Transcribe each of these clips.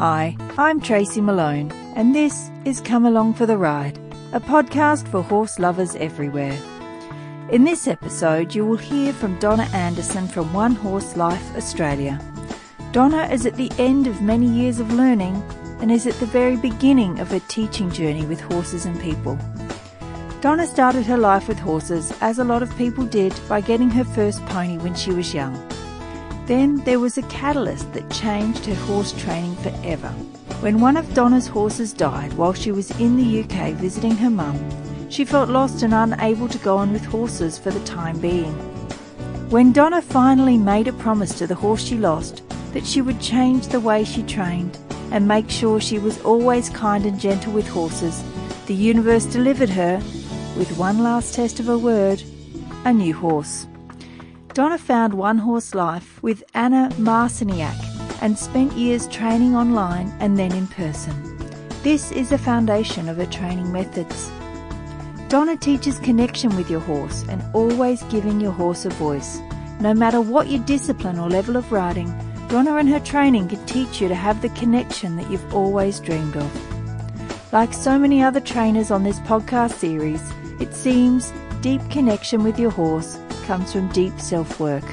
Hi, I'm Tracy Malone, and this is Come Along for the Ride, a podcast for horse lovers everywhere. In this episode, you will hear from Donna Anderson from One Horse Life Australia. Donna is at the end of many years of learning and is at the very beginning of her teaching journey with horses and people. Donna started her life with horses, as a lot of people did, by getting her first pony when she was young. Then there was a catalyst that changed her horse training forever. When one of Donna's horses died while she was in the UK visiting her mum, she felt lost and unable to go on with horses for the time being. When Donna finally made a promise to the horse she lost that she would change the way she trained and make sure she was always kind and gentle with horses, the universe delivered her, with one last test of a word, a new horse. Donna found One Horse Life with Anna Marciniak and spent years training online and then in person. This is the foundation of her training methods. Donna teaches connection with your horse and always giving your horse a voice. No matter what your discipline or level of riding, Donna and her training can teach you to have the connection that you've always dreamed of. Like so many other trainers on this podcast series, it seems deep connection with your horse comes from deep self work.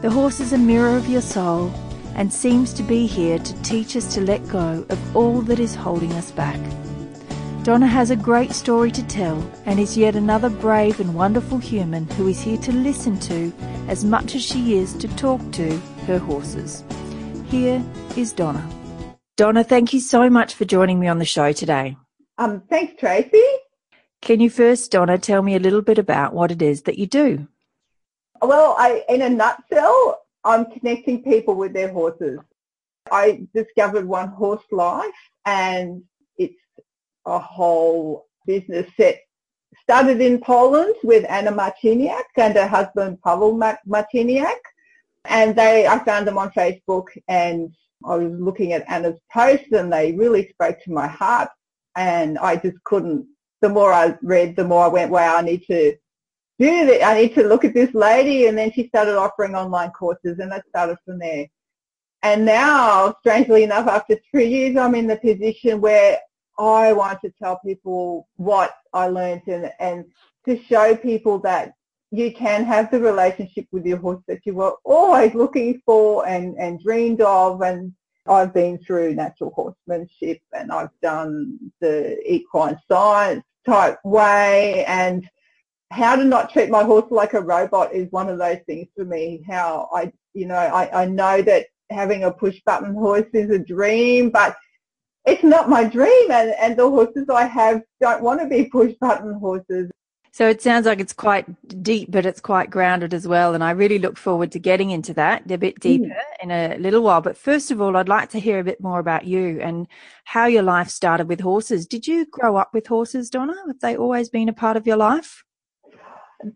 The horse is a mirror of your soul and seems to be here to teach us to let go of all that is holding us back. Donna has a great story to tell and is yet another brave and wonderful human who is here to listen to as much as she is to talk to her horses. Here is Donna. Donna, thank you so much for joining me on the show today. Um, thanks, Tracy. Can you first, Donna, tell me a little bit about what it is that you do? Well, I, in a nutshell, I'm connecting people with their horses. I discovered One Horse Life and it's a whole business set started in Poland with Anna Marciniak and her husband Pavel Marciniak. And they, I found them on Facebook and I was looking at Anna's posts and they really spoke to my heart and I just couldn't, the more I read, the more I went, wow, I need to I need to look at this lady. And then she started offering online courses and I started from there. And now, strangely enough, after three years, I'm in the position where I want to tell people what I learned and, and to show people that you can have the relationship with your horse that you were always looking for and, and dreamed of. And I've been through natural horsemanship and I've done the equine science type way and how to not treat my horse like a robot is one of those things for me. How I, you know, I, I know that having a push button horse is a dream, but it's not my dream and, and the horses I have don't want to be push button horses. So it sounds like it's quite deep, but it's quite grounded as well. And I really look forward to getting into that a bit mm. deeper mm. in a little while. But first of all, I'd like to hear a bit more about you and how your life started with horses. Did you grow up with horses, Donna? Have they always been a part of your life?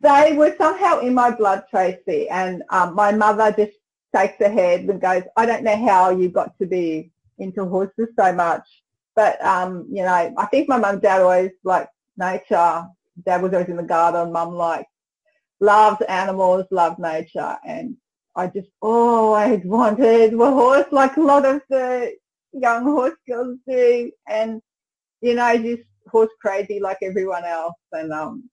They were somehow in my blood, Tracy, and um, my mother just shakes her head and goes, I don't know how you got to be into horses so much. But, um, you know, I think my mum and dad always like nature. Dad was always in the garden. Mum like loves animals, loved nature. And I just always wanted a horse like a lot of the young horse girls do. And, you know, just horse crazy like everyone else. And um,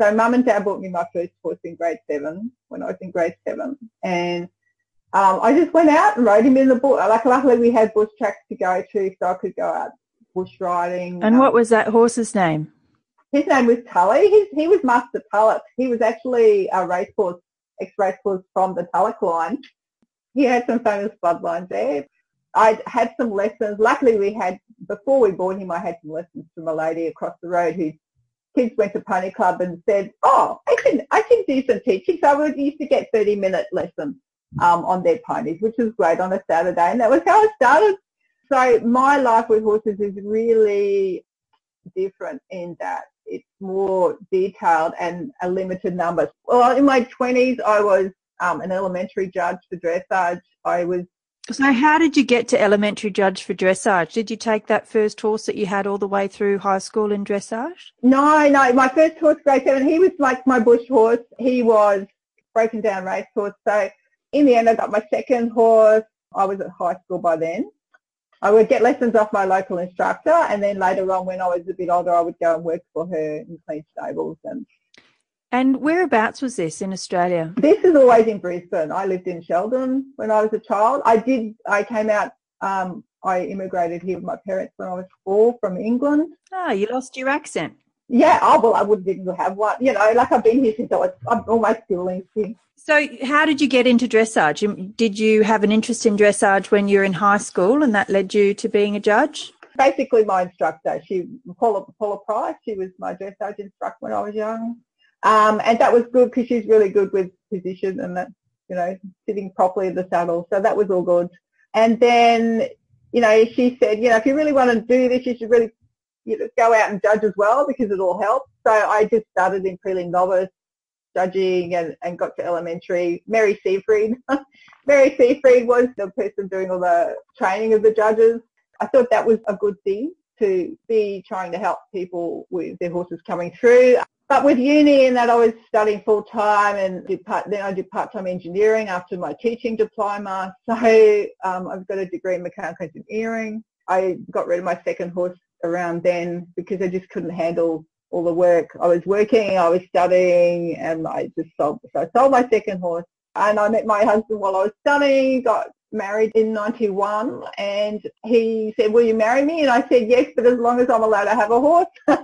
so mum and dad bought me my first horse in grade seven when I was in grade seven. And um, I just went out and rode him in the bush. Like luckily we had bush tracks to go to so I could go out bush riding. And um, what was that horse's name? His name was Tully. He, he was Master Tulloch. He was actually a racehorse, ex-racehorse from the Tulloch line. He had some famous bloodlines there. I had some lessons. Luckily we had, before we bought him, I had some lessons from a lady across the road who kids went to pony club and said, oh, I can, I can do some teaching. So I used to get 30 minute lessons um, on their ponies, which was great on a Saturday. And that was how I started. So my life with horses is really different in that it's more detailed and a limited number. Well, in my 20s, I was um, an elementary judge for dressage. I was so, how did you get to elementary judge for dressage? Did you take that first horse that you had all the way through high school in dressage? No, no. My first horse, grade seven, he was like my bush horse. He was broken down racehorse. So, in the end, I got my second horse. I was at high school by then. I would get lessons off my local instructor and then later on when I was a bit older I would go and work for her in clean stables and and whereabouts was this in Australia? This is always in Brisbane. I lived in Sheldon when I was a child. I did, I came out, um, I immigrated here with my parents when I was four from England. Ah, oh, you lost your accent. Yeah, oh, well, I wouldn't even have one. You know, like I've been here since I was, I'm almost still living. So, how did you get into dressage? Did you have an interest in dressage when you were in high school, and that led you to being a judge? Basically, my instructor, she Paula, Paula Price, she was my dressage instructor when I was young, um, and that was good because she's really good with position and that, you know, sitting properly in the saddle. So that was all good. And then, you know, she said, you know, if you really want to do this, you should really you know, go out and judge as well because it all helps. So I just started in prelim novice judging and, and got to elementary. Mary Seafried. Mary Seafried was the person doing all the training of the judges. I thought that was a good thing to be trying to help people with their horses coming through. But with uni and that I was studying full time and did part, then I did part-time engineering after my teaching diploma. So um, I've got a degree in mechanical engineering. I got rid of my second horse around then because I just couldn't handle all the work. I was working, I was studying, and I just sold. So I sold my second horse, and I met my husband while I was studying. Got married in 91 and he said will you marry me and I said yes but as long as I'm allowed to have a horse so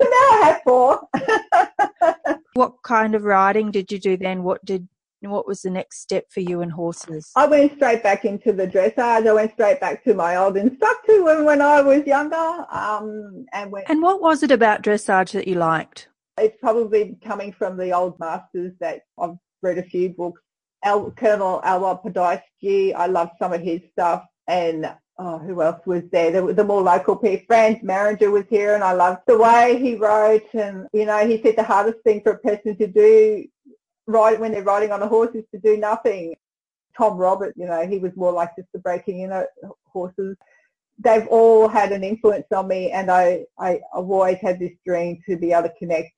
now I have four what kind of riding did you do then what did what was the next step for you and horses? I went straight back into the dressage. I went straight back to my old instructor when, when I was younger. Um, and, went, and what was it about dressage that you liked? It's probably coming from the old masters that I've read a few books. Al, Colonel Alois Podhajsky, I loved some of his stuff. And oh, who else was there? The, the more local people. Franz Mairinger was here and I loved the way he wrote. And, you know, he said the hardest thing for a person to do ride when they're riding on a horse is to do nothing. Tom Robert, you know, he was more like just the breaking in horses. They've all had an influence on me and I, I, I've always had this dream to be able to connect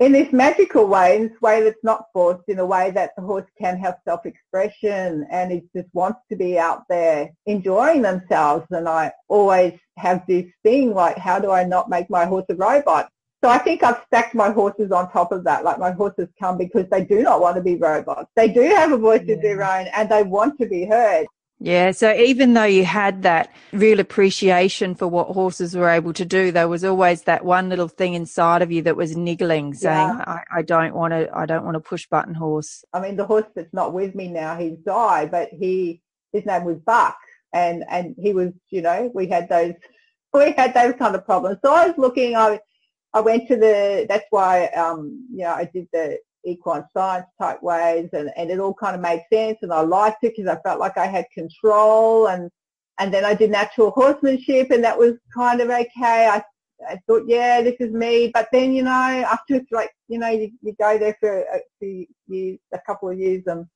in this magical way, in this way that's not forced, in a way that the horse can have self-expression and it just wants to be out there enjoying themselves. And I always have this thing like, how do I not make my horse a robot? So I think I've stacked my horses on top of that. Like my horses come because they do not want to be robots. They do have a voice yeah. of their own and they want to be heard. Yeah, so even though you had that real appreciation for what horses were able to do, there was always that one little thing inside of you that was niggling, saying, yeah. I, I, don't want to, I don't want to push button horse." I mean, the horse that's not with me now, he's died, but he, his name was Buck, and and he was, you know, we had those, we had those kind of problems. So I was looking, I I went to the, that's why, um, you know, I did the equine science type ways and, and it all kind of made sense and I liked it because I felt like I had control and, and then I did natural horsemanship and that was kind of okay. I, I thought, yeah, this is me. But then, you know, after it's like, you know, you, you go there for a few years, a couple of years and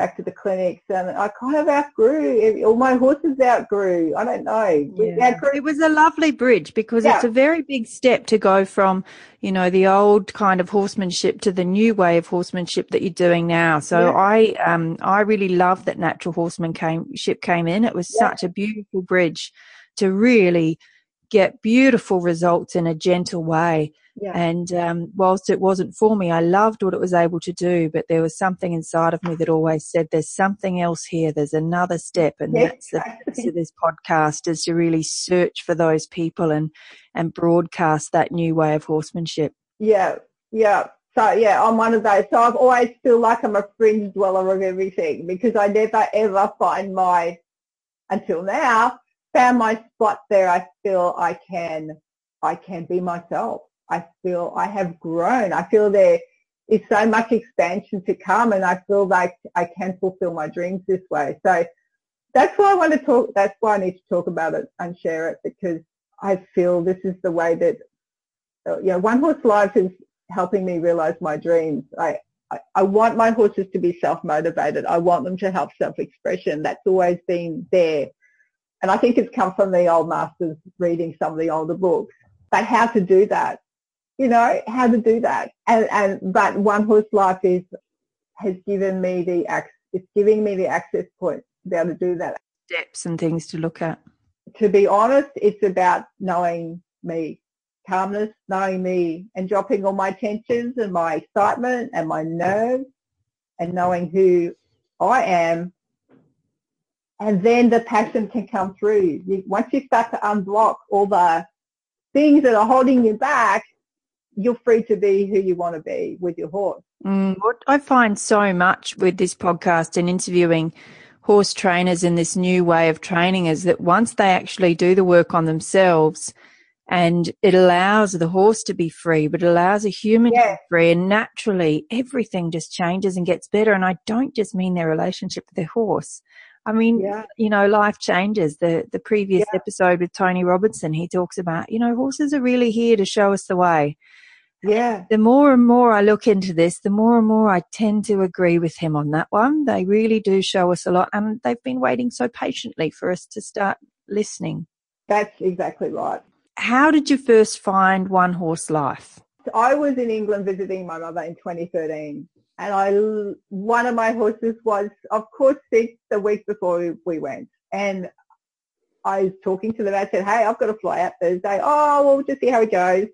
back to the clinics and I kind of outgrew, all my horses outgrew. I don't know. Yeah. It was a lovely bridge because yeah. it's a very big step to go from, you know, the old kind of horsemanship to the new way of horsemanship that you're doing now. So yeah. I, um, I really love that natural horsemanship came in. It was such a beautiful bridge to really get beautiful results in a gentle way. Yeah. And um, whilst it wasn't for me, I loved what it was able to do, but there was something inside of me that always said, there's something else here. There's another step. And yes, that's the purpose of this podcast is to really search for those people and, and broadcast that new way of horsemanship. Yeah. Yeah. So yeah, I'm one of those. So I've always feel like I'm a fringe dweller of everything because I never ever find my, until now, found my spot there. I feel I can, I can be myself. I feel I have grown. I feel there is so much expansion to come and I feel like I can fulfill my dreams this way. So that's why I want to talk, that's why I need to talk about it and share it because I feel this is the way that, uh, you know, One Horse Life is helping me realize my dreams. I, I, I want my horses to be self-motivated. I want them to have self-expression. That's always been there. And I think it's come from the old masters reading some of the older books. But how to do that you know, how to do that. And, and but One Horse Life is has given me the access, it's giving me the access point to be able to do that. Steps and things to look at. To be honest, it's about knowing me, calmness, knowing me and dropping all my tensions and my excitement and my nerves and knowing who I am. And then the passion can come through. You, once you start to unblock all the things that are holding you back, you're free to be who you want to be with your horse. Mm, what I find so much with this podcast and interviewing horse trainers in this new way of training is that once they actually do the work on themselves and it allows the horse to be free, but it allows a human yeah. to be free and naturally everything just changes and gets better. And I don't just mean their relationship with their horse. I mean, yeah. you know, life changes. The the previous yeah. episode with Tony Robertson, he talks about, you know, horses are really here to show us the way. Yeah. The more and more I look into this, the more and more I tend to agree with him on that one. They really do show us a lot and they've been waiting so patiently for us to start listening. That's exactly right. How did you first find One Horse Life? I was in England visiting my mother in 2013 and I, one of my horses was of course sick the week before we went and I was talking to them. I said, hey, I've got to fly out Thursday. Oh, well, we'll just see how it goes.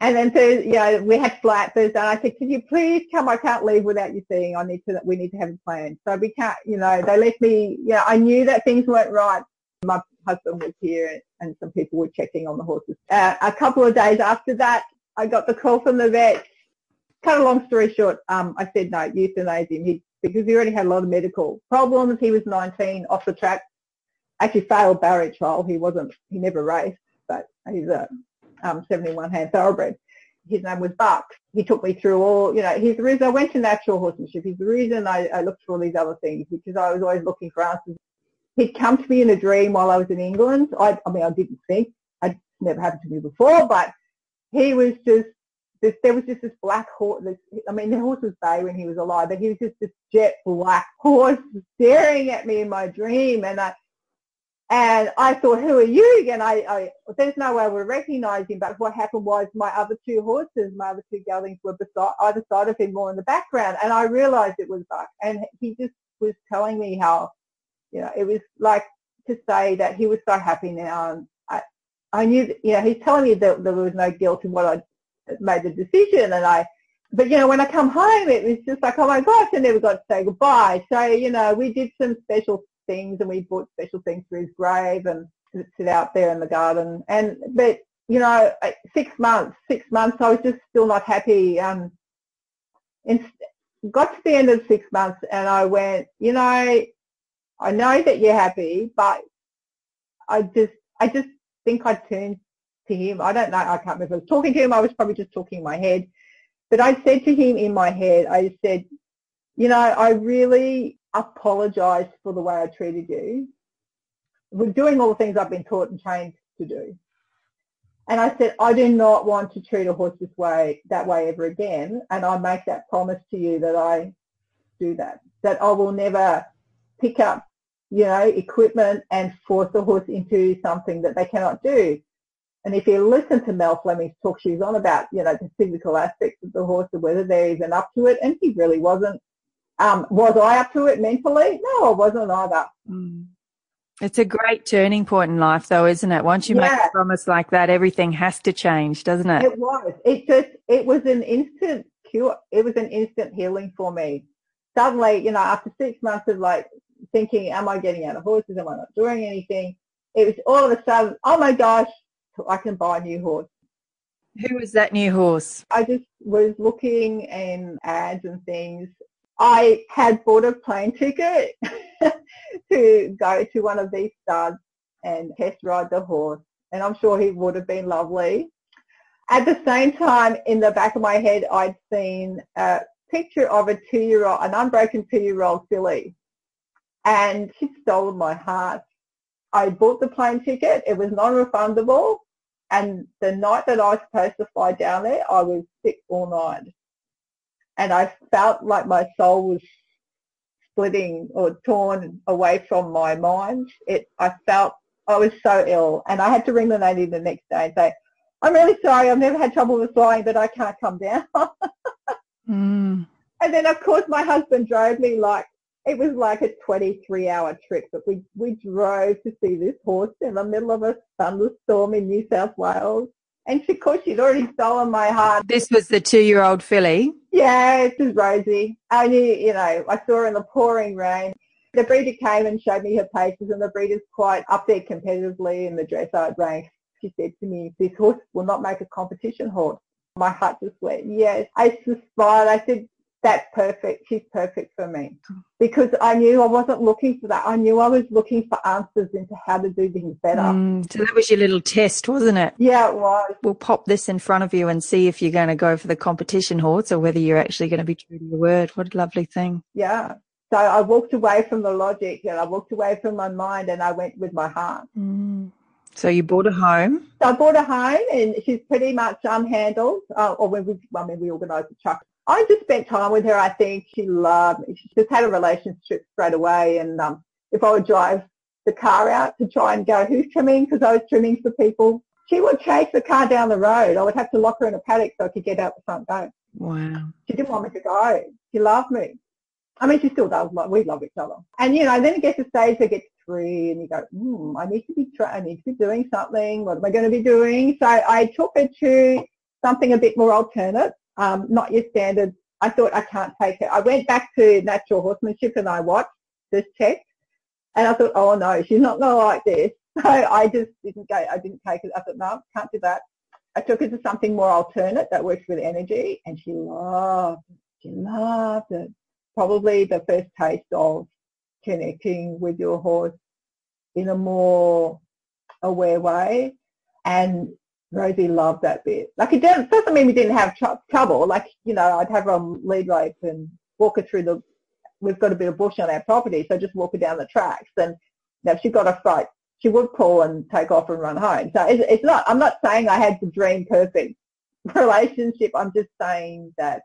And then Thursday, yeah, we had flight Thursday. And I said, "Can you please come? I can't leave without you seeing. I need to. We need to have a plan." So we can't. You know, they left me. Yeah, I knew that things weren't right. My husband was here, and some people were checking on the horses. Uh, a couple of days after that, I got the call from the vet. Cut a long story short, um, I said no, euthanize him. He, because he already had a lot of medical problems. He was 19, off the track. Actually failed barrier trial. He wasn't. He never raced, but he's a um, 71 hand thoroughbred. His name was Buck. He took me through all, you know, he's the reason I went to natural horsemanship. He's the reason I, I looked for all these other things because I was always looking for answers. He'd come to me in a dream while I was in England. I, I mean, I didn't think. I'd never happened to me before, but he was just, this, there was just this black horse. This, I mean, the horse was bay when he was alive, but he was just this jet black horse staring at me in my dream. And I, and I thought, who are you? And I, I, there's no way I would recognize him. But what happened was my other two horses, my other two geldings were beside, either side of him more in the background. And I realized it was Buck. And he just was telling me how, you know, it was like to say that he was so happy now. And I, I knew, you know, he's telling me that there was no guilt in what I made the decision. And I, but you know, when I come home, it was just like, oh my gosh, I never got to say goodbye. So, you know, we did some special things and we bought special things for his grave and sit out there in the garden. And but you know, six months, six months, I was just still not happy. Um, and got to the end of six months, and I went, you know, I know that you're happy, but I just, I just think I turned to him. I don't know. I can't remember. I was talking to him. I was probably just talking in my head. But I said to him in my head, I said, you know, I really apologize for the way I treated you. We're doing all the things I've been taught and trained to do. And I said, I do not want to treat a horse this way, that way ever again. And I make that promise to you that I do that, that I will never pick up, you know, equipment and force a horse into something that they cannot do. And if you listen to Mel Fleming's talk, she's on about, you know, the physical aspects of the horse and whether they're even up to it. And he really wasn't. Um, was I up to it mentally? No, I wasn't either. Mm. It's a great turning point in life, though, isn't it? Once you yeah. make a promise like that, everything has to change, doesn't it? It was. It just, it was an instant cure. It was an instant healing for me. Suddenly, you know, after six months of like thinking, am I getting out of horses? Am I not doing anything? It was all of a sudden, oh my gosh, I can buy a new horse. Who was that new horse? I just was looking in ads and things I had bought a plane ticket to go to one of these studs and test ride the horse. And I'm sure he would have been lovely. At the same time, in the back of my head, I'd seen a picture of a two-year-old, an unbroken two-year-old filly. And she stole my heart. I bought the plane ticket. It was non-refundable. And the night that I was supposed to fly down there, I was sick all night and I felt like my soul was splitting or torn away from my mind. It, I felt I was so ill, and I had to ring the lady the next day and say, "I'm really sorry. I've never had trouble with flying, but I can't come down." mm. And then, of course, my husband drove me like it was like a 23 hour trip, but we, we drove to see this horse in the middle of a thunderstorm in New South Wales. And of course, she'd already stolen my heart. This was the two-year-old filly. Yeah, this is Rosie. I knew, you know, I saw her in the pouring rain. The breeder came and showed me her paces, and the breeder's quite up there competitively in the dressage ranks. She said to me, "This horse will not make a competition horse." My heart just went, yes. I just smiled. I said, that's perfect. She's perfect for me. Because I knew I wasn't looking for that. I knew I was looking for answers into how to do things better. Mm, so that was your little test, wasn't it? Yeah, it was. We'll pop this in front of you and see if you're going to go for the competition horse or whether you're actually going to be true to your word. What a lovely thing. Yeah. So I walked away from the logic and I walked away from my mind and I went with my heart. Mm. So you bought a home? So I bought a home and she's pretty much unhandled. Uh, or when we, I mean, we organised the truck I just spent time with her. I think she loved me. She just had a relationship straight away. And um, if I would drive the car out to try and go, who's trimming? Because I was trimming for people. She would chase the car down the road. I would have to lock her in a paddock so I could get out the front gate. Wow. She didn't want me to go. She loved me. I mean, she still does. Like, We love each other. And, you know, then it gets to stage that gets three and you go, hmm, I need to be, tra- I need to be doing something. What am I going to be doing? So I took her to something a bit more alternate um, not your standard. I thought I can't take it. I went back to natural horsemanship and I watched this check and I thought, oh no, she's not going to like this. So I just didn't go, I didn't take it. I thought, no, can't do that. I took it to something more alternate that works with energy and she loved. She loved it. Probably the first taste of connecting with your horse in a more aware way. And Rosie loved that bit. Like it doesn't, doesn't mean we didn't have tr- trouble. Like, you know, I'd have her on lead rope and walk her through the, we've got a bit of bush on our property, so just walk her down the tracks. And you know, if she got a fright, she would pull and take off and run home. So it's, it's not, I'm not saying I had the dream perfect relationship. I'm just saying that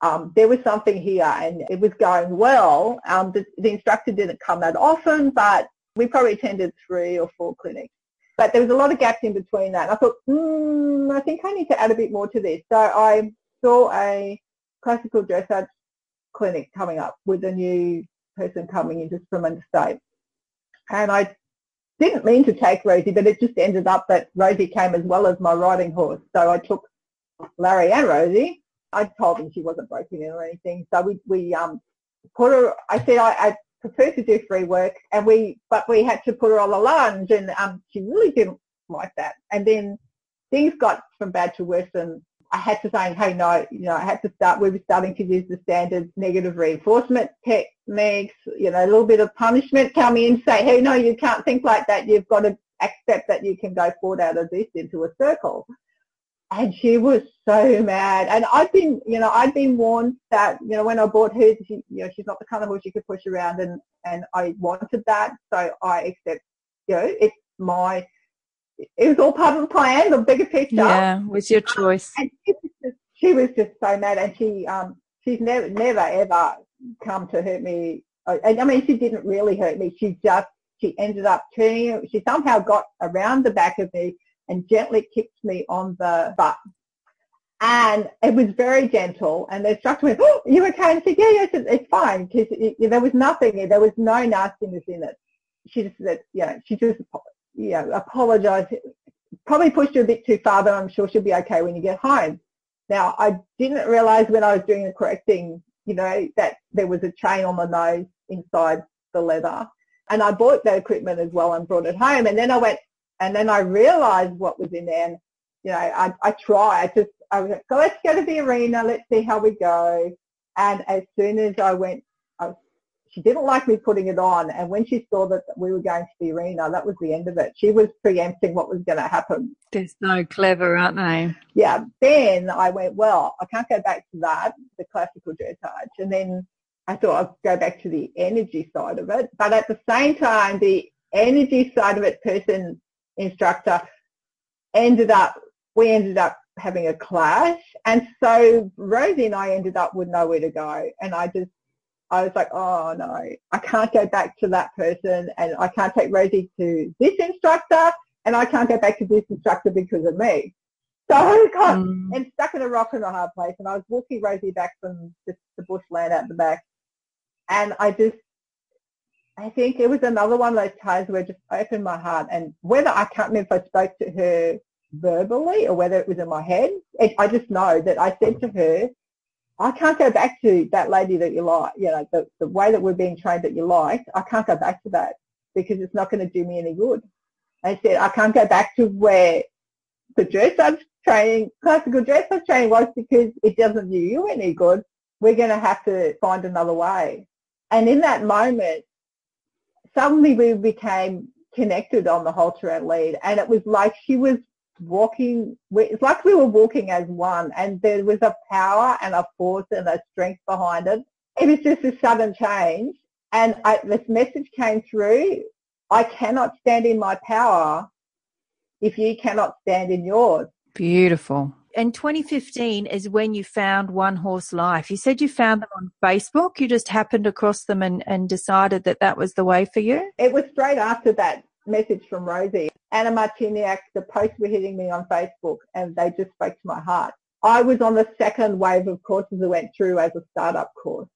um, there was something here and it was going well. Um, the, the instructor didn't come that often, but we probably attended three or four clinics but there was a lot of gaps in between that. And I thought, hmm, I think I need to add a bit more to this. So I saw a classical dressage clinic coming up with a new person coming into from interstate. And I didn't mean to take Rosie, but it just ended up that Rosie came as well as my riding horse. So I took Larry and Rosie. I told them she wasn't broken in or anything. So we, we um, put her, I said I, I prefer to do free work and we but we had to put her on the lunge and um, she really didn't like that and then things got from bad to worse and I had to say, hey, no, you know, I had to start, we were starting to use the standard negative reinforcement techniques, you know, a little bit of punishment come in, say, hey, no, you can't think like that. You've got to accept that you can go forward out of this into a circle and she was so mad. And I'd been, you know, I'd been warned that, you know, when I bought her, she, you know, she's not the kind of horse you could push around, and and I wanted that, so I accept, you know, it's my, it was all part of the plan, the bigger picture. Yeah, it was your choice. And she was just, she was just so mad, and she, um, she's never, never ever come to hurt me. I, I mean, she didn't really hurt me. She just, she ended up turning, she somehow got around the back of me and gently kicked me on the butt. And it was very gentle. And the instructor went, oh, you okay? And I said, yeah, yes, it's fine. Because there was nothing, there was no nastiness in it. She just said, you know, she just, you know, apologized, probably pushed her a bit too far, but I'm sure she'll be okay when you get home. Now, I didn't realize when I was doing the correcting, you know, that there was a chain on the nose inside the leather. And I bought that equipment as well and brought it home. And then I went, and then I realized what was in there. And, you know, I, I tried. I just, I was like, so let's go to the arena. Let's see how we go. And as soon as I went, I was, she didn't like me putting it on. And when she saw that we were going to the arena, that was the end of it. She was preempting what was going to happen. They're so clever, aren't they? Yeah. Then I went, well, I can't go back to that, the classical dressage. And then I thought I'd go back to the energy side of it. But at the same time, the energy side of it person instructor ended up, we ended up having a clash. And so Rosie and I ended up with nowhere to go. And I just, I was like, oh no, I can't go back to that person and I can't take Rosie to this instructor and I can't go back to this instructor because of me. So I got mm. and stuck in a rock and a hard place and I was walking Rosie back from the, the bushland out the back And I just, I think it was another one of those times where I just opened my heart and whether I can't remember if I spoke to her verbally or whether it was in my head, it, I just know that I said to her, I can't go back to that lady that you like, you know, the, the way that we're being trained that you liked, I can't go back to that because it's not going to do me any good. I said, I can't go back to where the dressage training, classical dressage training was because it doesn't do you any good. We're going to have to find another way. And in that moment, suddenly we became connected on the halter and lead and it was like she was walking it's like we were walking as one and there was a power and a force and a strength behind it. It was just a sudden change and I, this message came through i cannot stand in my power if you cannot stand in yours. Beautiful and 2015 is when you found One Horse Life. You said you found them on Facebook. You just happened across them and, and decided that that was the way for you? It was straight after that message from Rosie. Anna Marciniak, the posts were hitting me on Facebook and they just spoke to my heart. I was on the second wave of courses that went through as a startup course.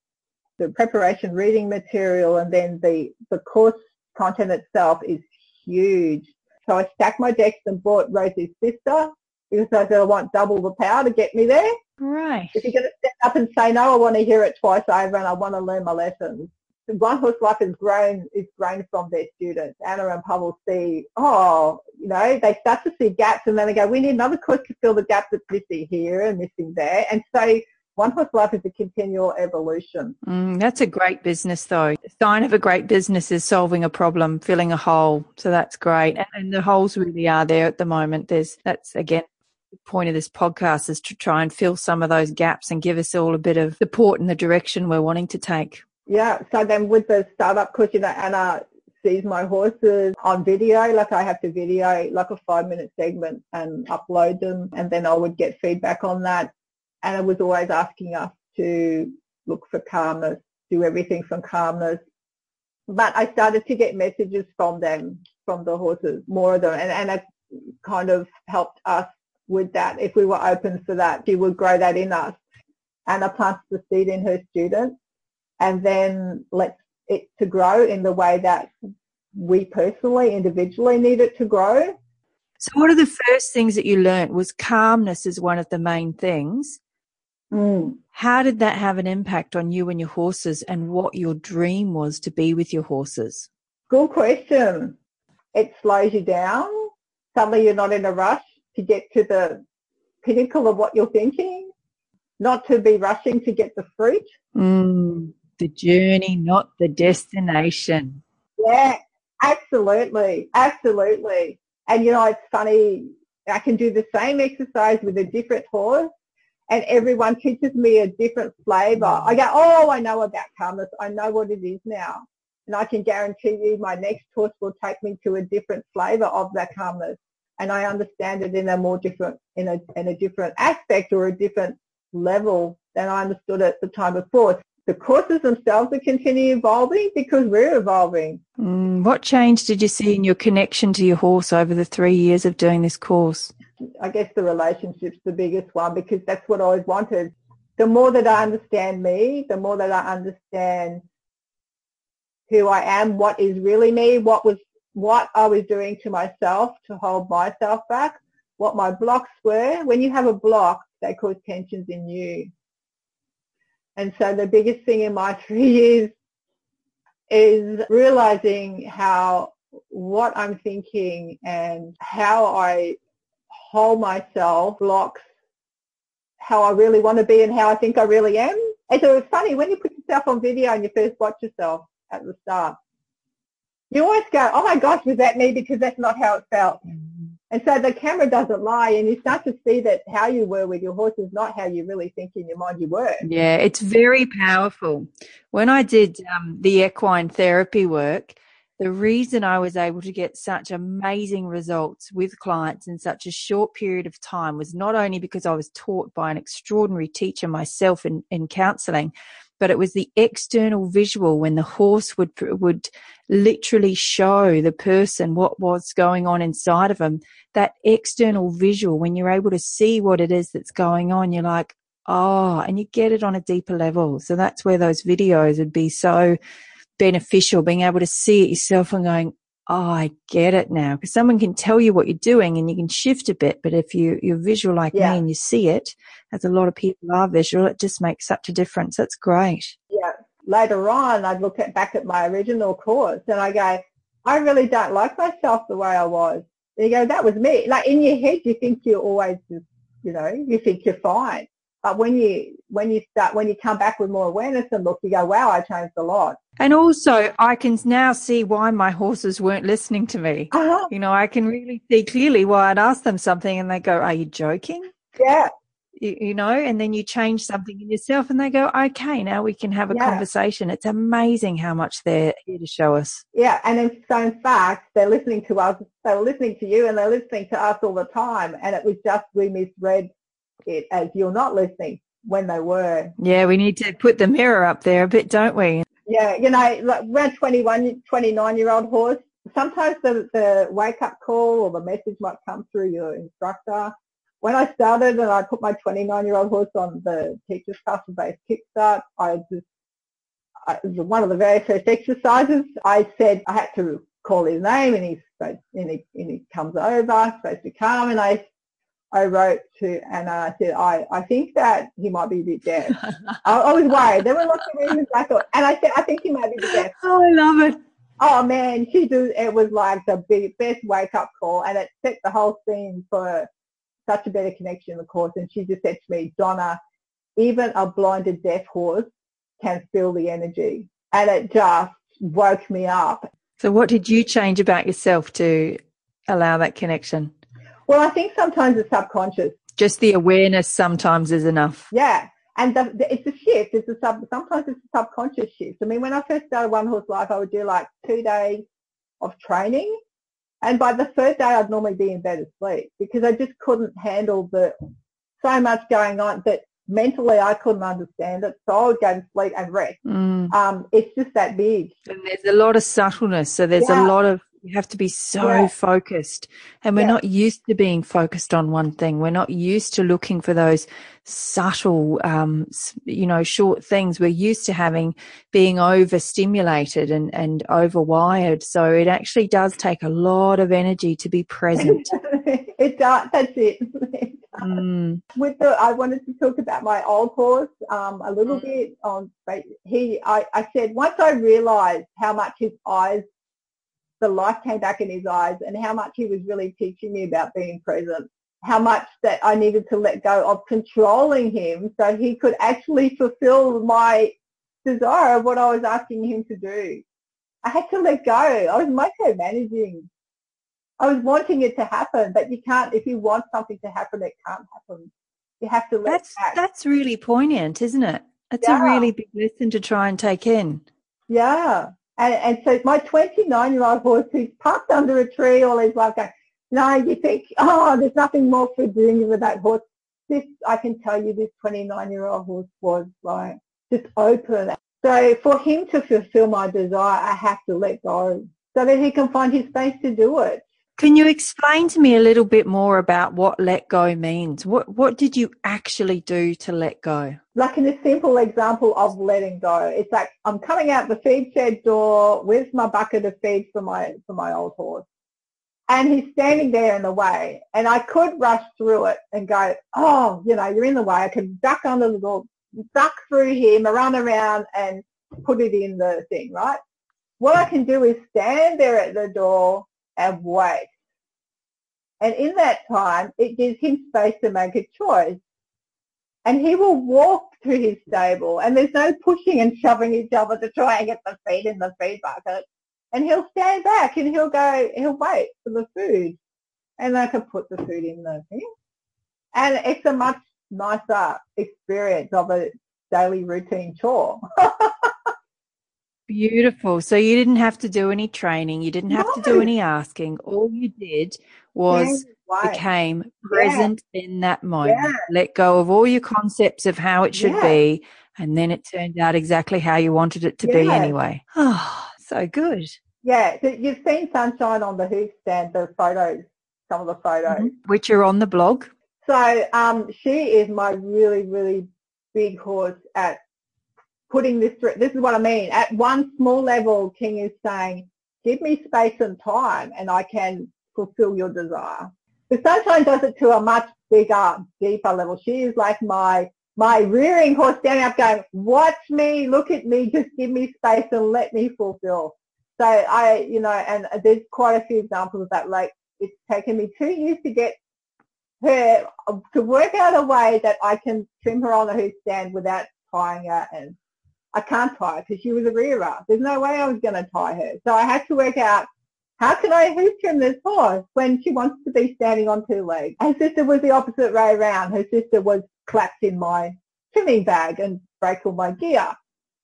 The preparation reading material and then the, the course content itself is huge. So I stacked my decks and bought Rosie's sister because I said I want double the power to get me there. Right. If you're going to step up and say no, I want to hear it twice over and I want to learn my lessons. One Horse Life has grown is grown from their students. Anna and Pavel see, oh, you know, they start to see gaps and then they go, we need another course to fill the gap that's missing here and missing there. And so one Horse Life is a continual evolution. Mm, that's a great business, though. The sign of a great business is solving a problem, filling a hole. So that's great, and, and the holes really are there at the moment. There's that's again point of this podcast is to try and fill some of those gaps and give us all a bit of support in the direction we're wanting to take. Yeah. So then with the startup course, you know, Anna sees my horses on video, like I have to video like a five minute segment and upload them and then I would get feedback on that. Anna was always asking us to look for calmness, do everything from calmness. But I started to get messages from them, from the horses, more of them. And Anna kind of helped us with that. If we were open for that, she would grow that in us. Anna plants the seed in her students and then lets it to grow in the way that we personally, individually need it to grow. So what are the first things that you learnt was calmness is one of the main things. Mm. How did that have an impact on you and your horses and what your dream was to be with your horses? Good question. It slows you down. Suddenly you're not in a rush to get to the pinnacle of what you're thinking, not to be rushing to get the fruit. Mm the journey, not the destination. Yeah, absolutely. Absolutely. And you know, it's funny, I can do the same exercise with a different horse and everyone teaches me a different flavor. I go, oh, I know about calmness. I know what it is now. And I can guarantee you my next horse will take me to a different flavor of that calmness. And I understand it in a more different, in a, in a different aspect or a different level than I understood at the time before the courses themselves are continuing evolving because we're evolving. Mm, what change did you see in your connection to your horse over the three years of doing this course? I guess the relationship's the biggest one because that's what I always wanted. The more that I understand me, the more that I understand who I am, what is really me, what was what I was doing to myself to hold myself back, what my blocks were. When you have a block, they cause tensions in you. And so the biggest thing in my three years is realizing how what I'm thinking and how I hold myself blocks how I really want to be and how I think I really am. And so it's funny when you put yourself on video and you first watch yourself at the start, you always go, oh my gosh, was that me? Because that's not how it felt. Mm-hmm. And so the camera doesn't lie and you start to see that how you were with your horse is not how you really think in your mind you were. Yeah, it's very powerful. When I did um, the equine therapy work, the reason I was able to get such amazing results with clients in such a short period of time was not only because I was taught by an extraordinary teacher myself in, in counseling, but it was the external visual when the horse would would literally show the person what was going on inside of them that external visual when you're able to see what it is that's going on you're like oh, and you get it on a deeper level. So that's where those videos would be so beneficial, being able to see it yourself and going, oh, I get it now. Because someone can tell you what you're doing and you can shift a bit. But if you, you're visual like Yeah. me and you see it, as a lot of people are visual, it just makes such a difference. That's great. Yeah. Later on, I'd look at, back at my original course and I go, I really don't like myself the way I was. And you go, that was me. Like in your head, you think you're always just, you know, you think you're fine. But when you, when you start, when you come back with more awareness and look, you go, wow, I changed a lot. And also, I can now see why my horses weren't listening to me. Uh-huh. You know, I can really see clearly why I'd ask them something and they go, Are you joking? Yeah. You, you know, and then you change something in yourself and they go, Okay, now we can have a Yeah. conversation. It's amazing how much they're here to show us. Yeah, and in, so in fact, they're listening to us. They were listening to you, and they're listening to us all the time. And it was just we misread it as you're not listening when they were. Yeah, we need to put the mirror up there a bit, don't we? Yeah, you know, like around 21, 29 year old horse. Sometimes the, the wake up call or the message might come through your instructor. When I started and I put my 29 year old horse on the teacher's custom based kickstart, I just I, one of the very first exercises, I said I had to call his name and he's and he, and he comes over, supposed to come, and I, I wrote to, and I said, I, I think that he might be a bit deaf. I, I was worried. There were lots of reasons I thought, and I said, I think he might be a bit deaf. oh, I love it. Oh man, she did, it was like the big, best wake up call and it set the whole scene for such a better connection the course. And she just said to me, Donna, even a blinded deaf horse can feel the energy. And it just woke me up. So, what did you change about yourself to allow that connection? Well, I think sometimes it's subconscious. Just the awareness sometimes is enough. Yeah. And the, the, it's a shift. It's a sub, sometimes it's a subconscious shift. I mean, when I first started One Horse Life, I would do like two days of training. And by the third day, I'd normally be in bed asleep because I just couldn't handle the so much going on that mentally I couldn't understand it. So I would go to sleep and rest. Mm. Um, it's just that big. And there's a lot of subtleness. So there's Yeah. a lot of, you have to be so Yeah. focused. And we're Yeah. not used to being focused on one thing. We're not used to looking for those subtle, um, you know, short things. We're used to having, being overstimulated and, and overwired. So it actually does take a lot of energy to be present. it does. That's it. Mm. with the, I wanted to talk about my old horse um, a little Mm. bit. On he, I, I said once I realised how much his eyes, the life came back in his eyes, and how much he was really teaching me about being present. How much that I needed to let go of controlling him, so he could actually fulfil my desire of what I was asking him to do. I had to let go. I was micromanaging I was wanting it to happen, but you can't. If you want something to happen, it can't happen. You have to let That's, back. that's really poignant, isn't it? It's a really big lesson to try and take in. yeah. And, and so my 29 year old horse who's parked under a tree all his life going, no, you think, oh, there's nothing more for doing with that horse. This, I can tell you this 29 year old horse was like just open. So for him to fulfill my desire, I have to let go so that he can find his space to do it. Can you explain to me a little bit more about what let go means? What what did you actually do to let go? like in a simple example of letting go. It's like I'm coming out the feed shed door with my bucket of feed for my for my old horse. And he's standing there in the way. And I could rush through it and go, oh, you know, you're in the way. I could duck under the door, duck through him, run around and put it in the thing, right? What I can do is stand there at the door and wait. And in that time, it gives him space to make a choice and he will walk to his stable and there's no pushing and shoving each other to try and get the feed in the feed bucket. And he'll stand back and he'll go, he'll wait for the food and I can put the food in the thing. And it's a much nicer experience of a daily routine chore. Beautiful. So you didn't have to do any training. You didn't have to do any asking. All you did was became present in that moment. Yeah. Let go of all your concepts of how it should Yeah. be. And then it turned out exactly how you wanted it to be anyway. Oh, so good. Yeah, you've seen Sunshine on the hoof stand, the photos, some of the photos. Which are on the blog. So um, she is my really, really big horse at putting this through. This is what I mean. At one small level, King is saying, give me space and time and I can fulfill your desire. But Sunshine does it to a much bigger, deeper level. She is like my my rearing horse standing up going, watch me, look at me, just give me space and let me fulfill. So I, you know, and there's quite a few examples of that. Like it's taken me two years to get her uh, to work out a way that I can trim her on the hoof stand without tying her and I can't tie her because she was a rearer. There's no way I was going to tie her. So I had to work out how can I hoof trim this horse when she wants to be standing on two legs? Her sister was the opposite way around. Her sister was clapped in my trimming bag and break all my gear.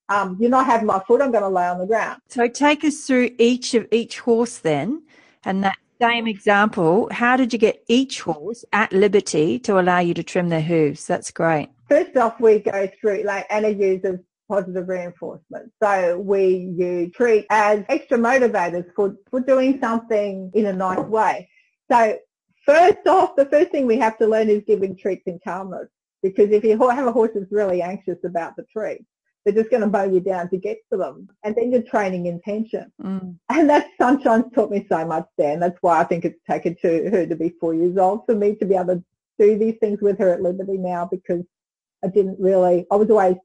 Um, you're not having my foot, I'm going to lay on the ground. So take us through each of each horse then, and that same example. How did you get each horse at liberty to allow you to trim their hooves? That's great. First off, we go through, like Anna uses positive reinforcement. So we you treat as extra motivators for, for doing something in a nice way. So first off, the first thing we have to learn is giving treats in calmness. Because if you have a horse that's really anxious about the treat, they're just going to mow you down to get to them. And then you're training intention. Mm. And that Sunshine's taught me so much there. And that's why I think it's taken to her to be four years old for me to be able to do these things with her at Liberty now because I didn't really, I was always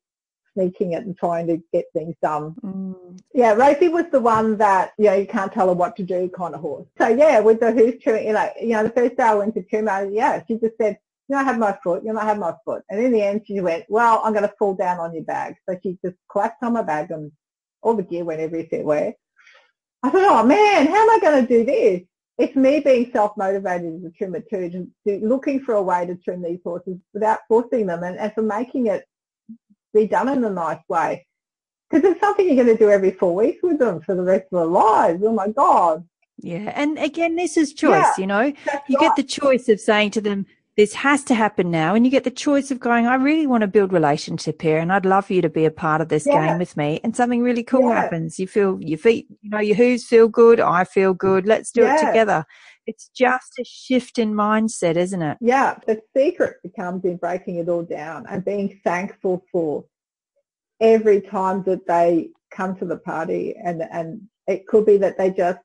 sneaking it and trying to get things done. Mm. Yeah, Rosie was the one that, you know, you can't tell her what to do kind of horse. So yeah, with the hoof trimming, you know, you know, the first day I went to trim, I, yeah, she just said, you know, I have my foot, you know, I have my foot. And in the end she went, well, I'm going to fall down on your bag. So she just collapsed on my bag and all the gear went everywhere. I thought, oh man, how am I going to do this? It's me being self-motivated as a trimmer too, to, to looking for a way to trim these horses without forcing them and, and for making it be done in a nice way. Because it's something you're going to do every four weeks with them for the rest of their lives. Oh my God. Yeah. And again, this is choice, yeah, you know, you right. get the choice of saying to them, this has to happen now. And you get the choice of going, I really want to build relationship here and I'd love you to be a part of this yeah. game with me. And something really cool yeah. happens. You feel your feet, you know, your hooves feel good. I feel good. Let's do it together. It's just a shift in mindset, isn't it? Yeah. The secret becomes in breaking it all down and being thankful for every time that they come to the party and, and it could be that they just,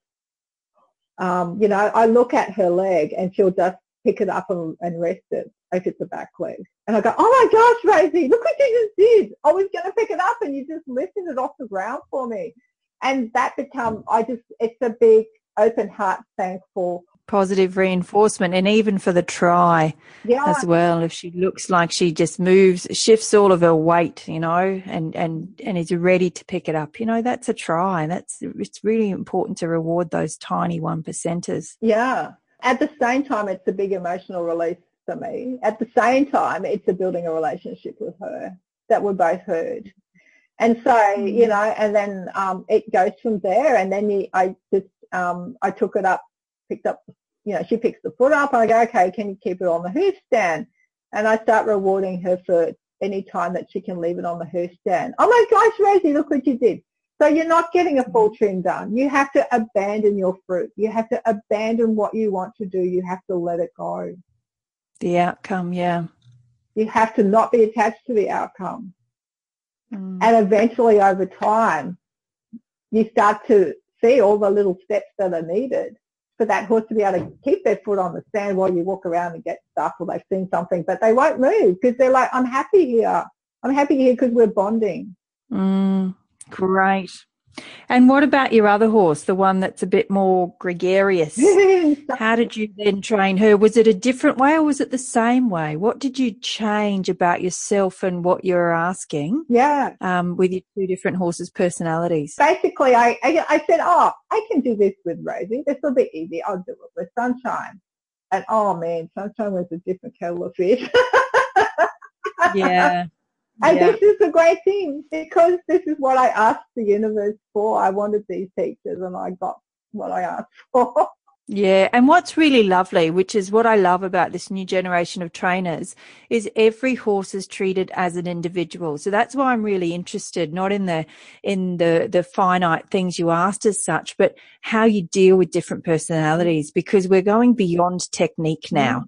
um, you know, I look at her leg and she'll just pick it up and, and rest it if it's a back leg. And I go, oh my gosh, Rosie, look what you just did. I was going to pick it up and you just lifted it off the ground for me. And that become, I just, it's a big open heart thankful positive reinforcement and even for the try yeah. as well. If she looks like she just moves shifts all of her weight you know and and and is ready to pick it up you know that's a try. That's it's really important to reward those tiny one percenters. Yeah. At the same time it's a big emotional release for me. At the same time it's a building a relationship with her that we're both heard. And so mm. you know and then um, it goes from there. And then you, i just um, i took it up picked up, you know, she picks the foot up. And I go, okay, can you keep it on the hoof stand? And I start rewarding her for any time that she can leave it on the hoof stand. Oh my gosh, Rosie, look what you did. So you're not getting a full trim done. You have to abandon your fruit. You have to abandon what you want to do. You have to let it go. The outcome, yeah. You have to not be attached to the outcome. Mm. And eventually over time, you start to see all the little steps that are needed for that horse to be able to keep their foot on the sand while you walk around and get stuff or they've seen something, but they won't move because they're like, I'm happy here. I'm happy here because we're bonding. Mm, great. And what about your other horse, the one that's a bit more gregarious? How did you then train her? Was it a different way or was it the same way? What did you change about yourself and what you're asking? Yeah. Um, with your two different horses' personalities? Basically, I, I, I said, oh, I can do this with Rosie. This will be easy. I'll do it with Sunshine. And oh man, Sunshine was a different kettle of fish. yeah. And yeah. this is a great thing because this is what I asked the universe for. I wanted these teachers and I got what I asked for. Yeah, and what's really lovely, which is what I love about this new generation of trainers, is every horse is treated as an individual. So that's why I'm really interested, not in the in the the finite things you asked as such, but how you deal with different personalities, because we're going beyond technique now.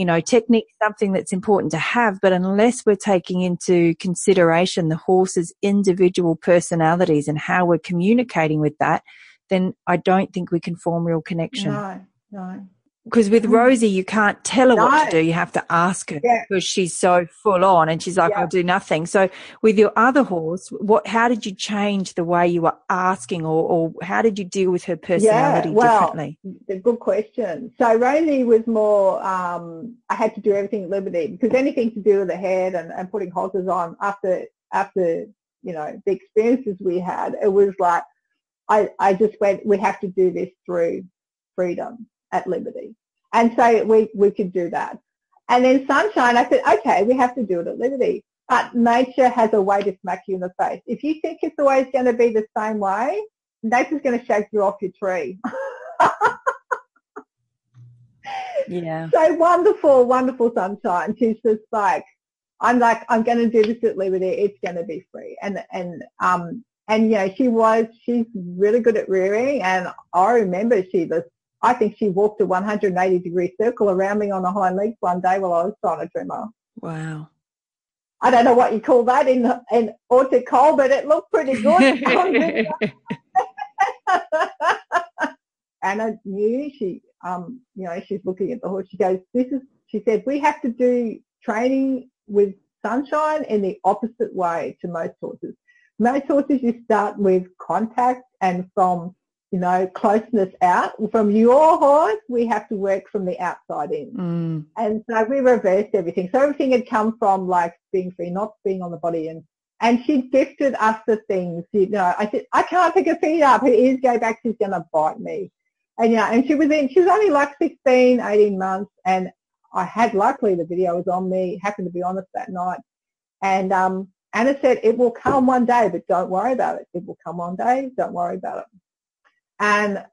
You know, technique something that's important to have, but unless we're taking into consideration the horse's individual personalities and how we're communicating with that, then I don't think we can form real connection. No, no because with mm. Rosie, you can't tell her no. what to do. You have to ask her yeah. because she's so full on and she's like, yeah. I'll do nothing. So with your other horse, what, how did you change the way you were asking or, or how did you deal with her personality yeah, well, differently? Good question. So Rosie was more, um, I had to do everything at Liberty because anything to do with the head and, and putting halters on after, after, you know, the experiences we had, it was like, I, I just went, we have to do this through freedom at Liberty. And so we, we could do that. And then Sunshine, I said, okay, we have to do it at Liberty. But nature has a way to smack you in the face. If you think it's always going to be the same way, nature's going to shake you off your tree. yeah. So wonderful, wonderful sunshine. She's just like, I'm like, I'm going to do this at Liberty. It's going to be free. And, and, um, and you know, she was, she's really good at rearing. And I remember she was I think she walked a 180 degree circle around me on the hind legs one day while I was trying to trim her. Wow. I don't know what you call that in in horticulture, but it looked pretty good. Anna knew she, um, you know, she's looking at the horse. She goes, "This is," she said, "We have to do training with sunshine in the opposite way to most horses. Most horses, you start with contact and from you know, closeness out. From your horse, we have to work from the outside in. Mm. And so we reversed everything. So everything had come from like being free, not being on the body. And, and she gifted us the things, you know, I said, I can't pick her feet up. Her ears go back. She's going to bite me. And yeah, and she was in, she was only like 16, 18 months. And I had, luckily the video was on me, happened to be on us that night. And, um, Anna said, it will come one day, but don't worry about it. It will come one day. Don't worry about it and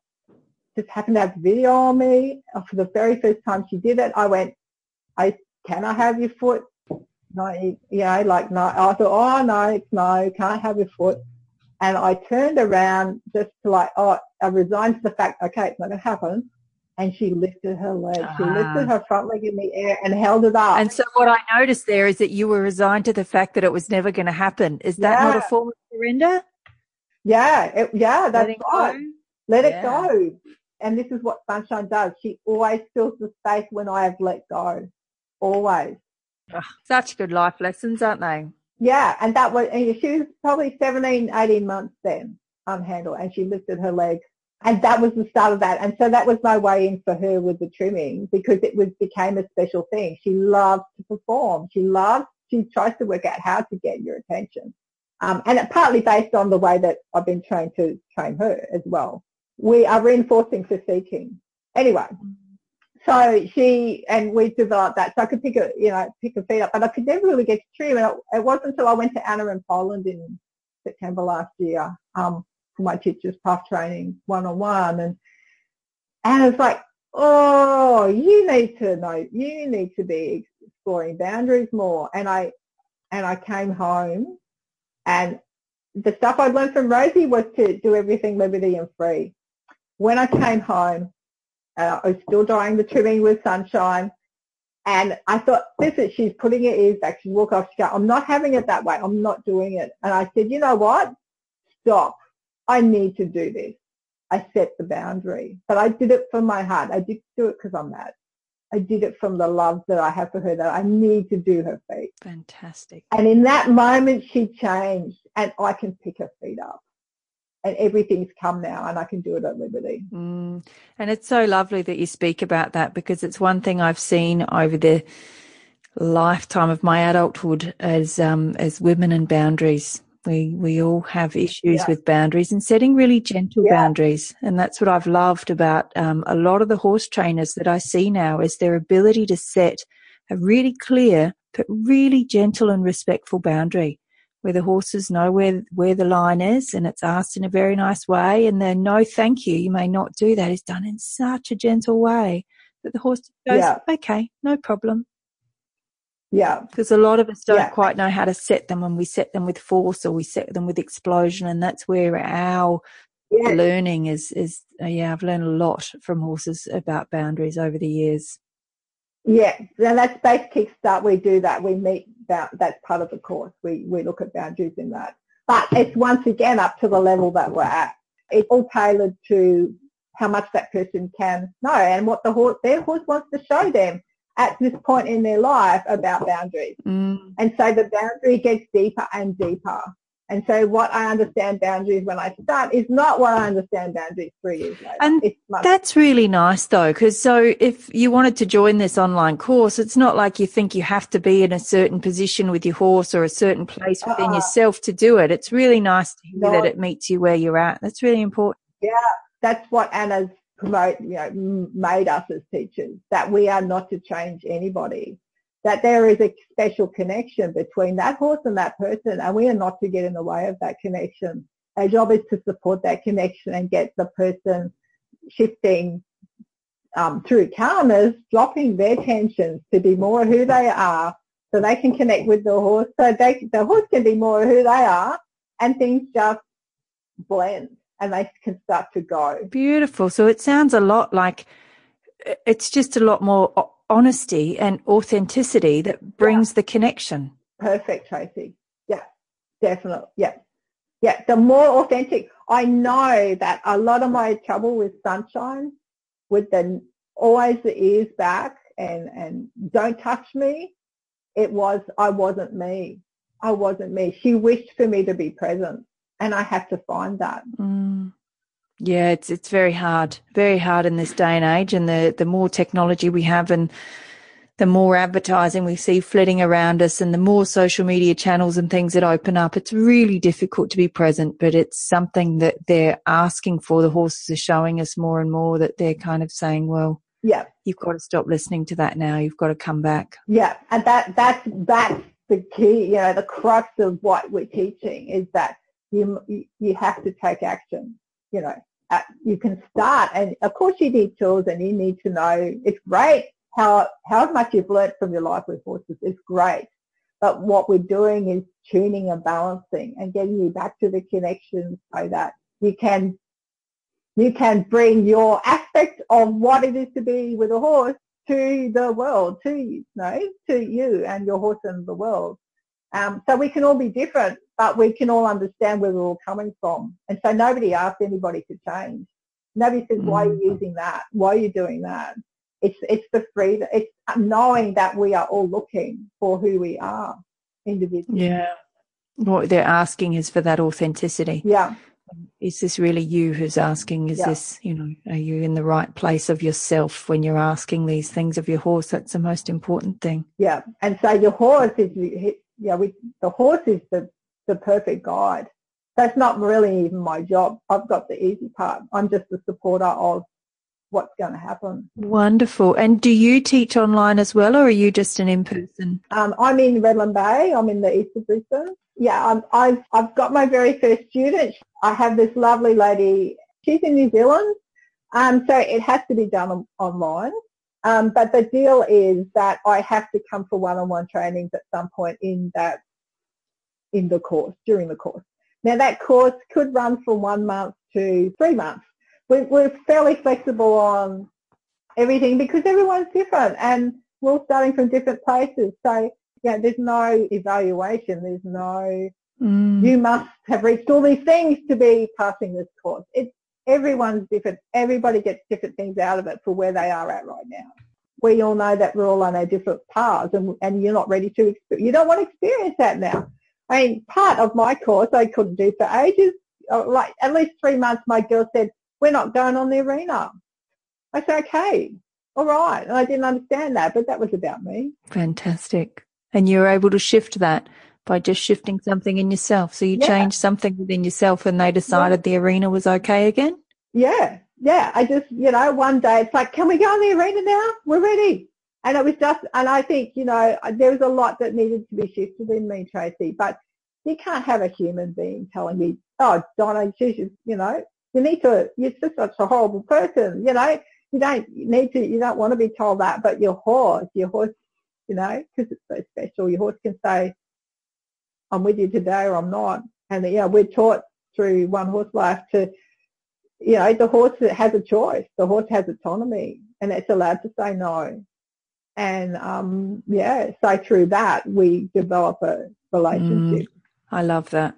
just happened to have video on me. Uh, for the very first time she did it, I went, I can I have your foot? No, you know, like no. I thought, oh no, it's no, can't have your foot. And I turned around just to like, oh, I resigned to the fact, okay, it's not going to happen. And she lifted her leg. She lifted ah. her front leg in the air and held it up. And so what I noticed there is that you were resigned to the fact that it was never going to happen. Is that yeah. not a form of surrender? Yeah, it, yeah, that's right. Go? Let yeah. it go. And this is what sunshine does. She always fills the space when I have let go. Always. Oh, such good life lessons, aren't they? Yeah, and that was, and she was probably 17, 18 months then, unhandled, and she lifted her leg. And that was the start of that. And so that was my way in for her with the trimming because it was became a special thing. She loves to perform. She loves, she tries to work out how to get your attention. Um, and it partly based on the way that I've been trained to train her as well we are reinforcing for seeking. Anyway, so she and we developed that. So I could pick a you know pick a feet up, but I could never really get to. And it, it wasn't until I went to Anna in Poland in September last year um, for my teacher's path training one on one, and Anna's like, "Oh, you need to know. You need to be exploring boundaries more." And I and I came home, and the stuff I'd learned from Rosie was to do everything liberty and free when I came home, uh, I was still drying the trimming with sunshine. And I thought, this is, she's putting her ears back. She's walk off. She go, I'm not having it that way. I'm not doing it. And I said, you know what? Stop. I need to do this. I set the boundary. But I did it from my heart. I didn't do it because I'm mad. I did it from the love that I have for her that I need to do her feet. Fantastic. And in that moment she changed and I can pick her feet up and everything's come now and I can do it at Liberty. Mm. And it's so lovely that you speak about that because it's one thing I've seen over the lifetime of my adulthood as um, as women and boundaries. We we all have issues yeah. with boundaries and setting really gentle yeah. boundaries, and that's what I've loved about um, a lot of the horse trainers that I see now is their ability to set a really clear but really gentle and respectful boundary where the horses know where where the line is and it's asked in a very nice way and the no thank you you may not do that is done in such a gentle way that the horse goes yeah. okay no problem yeah because a lot of us don't yeah. quite know how to set them and we set them with force or we set them with explosion and that's where our yeah. learning is is uh, yeah i've learned a lot from horses about boundaries over the years Yeah, and that's base kickstart. We do that. We meet that. That's part of the course. We we look at boundaries in that. But it's once again up to the level that we're at. It's all tailored to how much that person can know and what the horse, their horse wants to show them at this point in their life about boundaries. Mm. And so the boundary gets deeper and deeper. And so what I understand boundaries when I start is not what I understand boundaries three years later. And that's really nice though, because so if you wanted to join this online course, it's not like you think you have to be in a certain position with your horse or a certain place within uh yourself to do it. It's really nice to hear that it meets you where you're at. That's really important. Yeah, that's what Anna's promote, you know, made us as teachers, that we are not to change anybody that there is a special connection between that horse and that person and we are not to get in the way of that connection. Our job is to support that connection and get the person shifting um, through calmness, dropping their tensions to be more who they are so they can connect with the horse so they, the horse can be more who they are and things just blend and they can start to go. Beautiful. So it sounds a lot like it's just a lot more honesty and authenticity that brings yeah. the connection. Perfect, Tracy. Yeah, definitely. Yeah. Yeah, the more authentic. I know that a lot of my trouble with sunshine, with the always the ears back and, and don't touch me, it was, I wasn't me. I wasn't me. She wished for me to be present and I had to find that. Mm. Yeah, it's it's very hard, very hard in this day and age. And the the more technology we have, and the more advertising we see flitting around us, and the more social media channels and things that open up, it's really difficult to be present. But it's something that they're asking for. The horses are showing us more and more that they're kind of saying, "Well, yeah, you've got to stop listening to that now. You've got to come back." Yeah, and that that's that's the key. You know, the crux of what we're teaching is that you you have to take action you know, uh, you can start. And of course you need tools and you need to know. It's great how, how much you've learnt from your life with horses. It's great. But what we're doing is tuning and balancing and getting you back to the connection so that you can you can bring your aspect of what it is to be with a horse to the world, to you know, to you and your horse and the world. Um, so we can all be different, but we can all understand where we're all coming from. And so nobody asks anybody to change. Nobody says, why are you mm. using that? Why are you doing that? It's, it's the freedom, it's knowing that we are all looking for who we are individually. Yeah. What they're asking is for that authenticity. Yeah. Is this really you who's asking? Is yeah. this, you know, are you in the right place of yourself when you're asking these things of your horse? That's the most important thing. Yeah. And so your horse is yeah, we, the horse is the, the perfect guide. That's not really even my job. I've got the easy part. I'm just the supporter of what's going to happen. Wonderful. And do you teach online as well, or are you just an in-person? Um, I'm in Redland Bay. I'm in the east of Brisbane. Yeah, I'm, I've I've got my very first student. I have this lovely lady. She's in New Zealand, um, so it has to be done on, online. Um, but the deal is that I have to come for one-on-one trainings at some point in that in the course during the course. Now that course could run from one month to three months. We're, we're fairly flexible on everything because everyone's different and we're all starting from different places. So yeah, there's no evaluation. There's no mm. you must have reached all these things to be passing this course. It's everyone's different. Everybody gets different things out of it for where they are at right now. We all know that we're all on our different paths and, and you're not ready to, you don't want to experience that now. I mean, part of my course I couldn't do for ages. Uh, like at least three months, my girl said, we're not going on the arena. I said, okay, all right. And I didn't understand that, but that was about me. Fantastic. And you were able to shift that by just shifting something in yourself. So you yeah. changed something within yourself and they decided yeah. the arena was okay again? Yeah, yeah. I just, you know, one day it's like, can we go in the arena now? We're ready. And it was just, and I think, you know, there was a lot that needed to be shifted in me, Tracy, but you can't have a human being telling me, oh, Donna, she's, just you know, you need to, you're just such a horrible person, you know, you don't need to, you don't want to be told that, but your horse, your horse, you know, because it's so special, your horse can say, I'm with you today or I'm not. And, you know, we're taught through One Horse Life to, you know, the horse has a choice. The horse has autonomy and it's allowed to say no. And um, yeah, so through that we develop a relationship. Mm, I love that.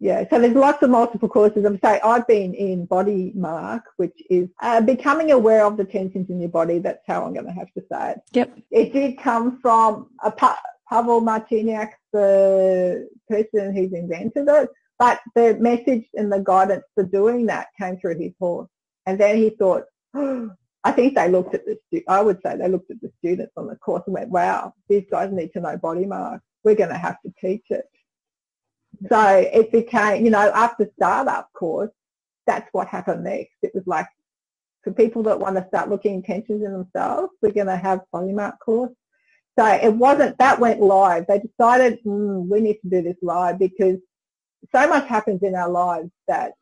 Yeah, so there's lots of multiple courses. I'm saying I've been in Body Mark, which is uh, becoming aware of the tensions in your body. That's how I'm going to have to say it. Yep. It did come from a pa- Pavel Marciniak, the person who's invented it, but the message and the guidance for doing that came through his horse. And then he thought, oh, I think they looked at the, stu- I would say they looked at the students on the course and went, wow, these guys need to know body mark. We're going to have to teach it. So it became, you know, after startup course, that's what happened next. It was like, for people that want to start looking intentions in themselves, we're going to have body mark course. So it wasn't, that went live. They decided, mm, we need to do this live because so much happens in our lives that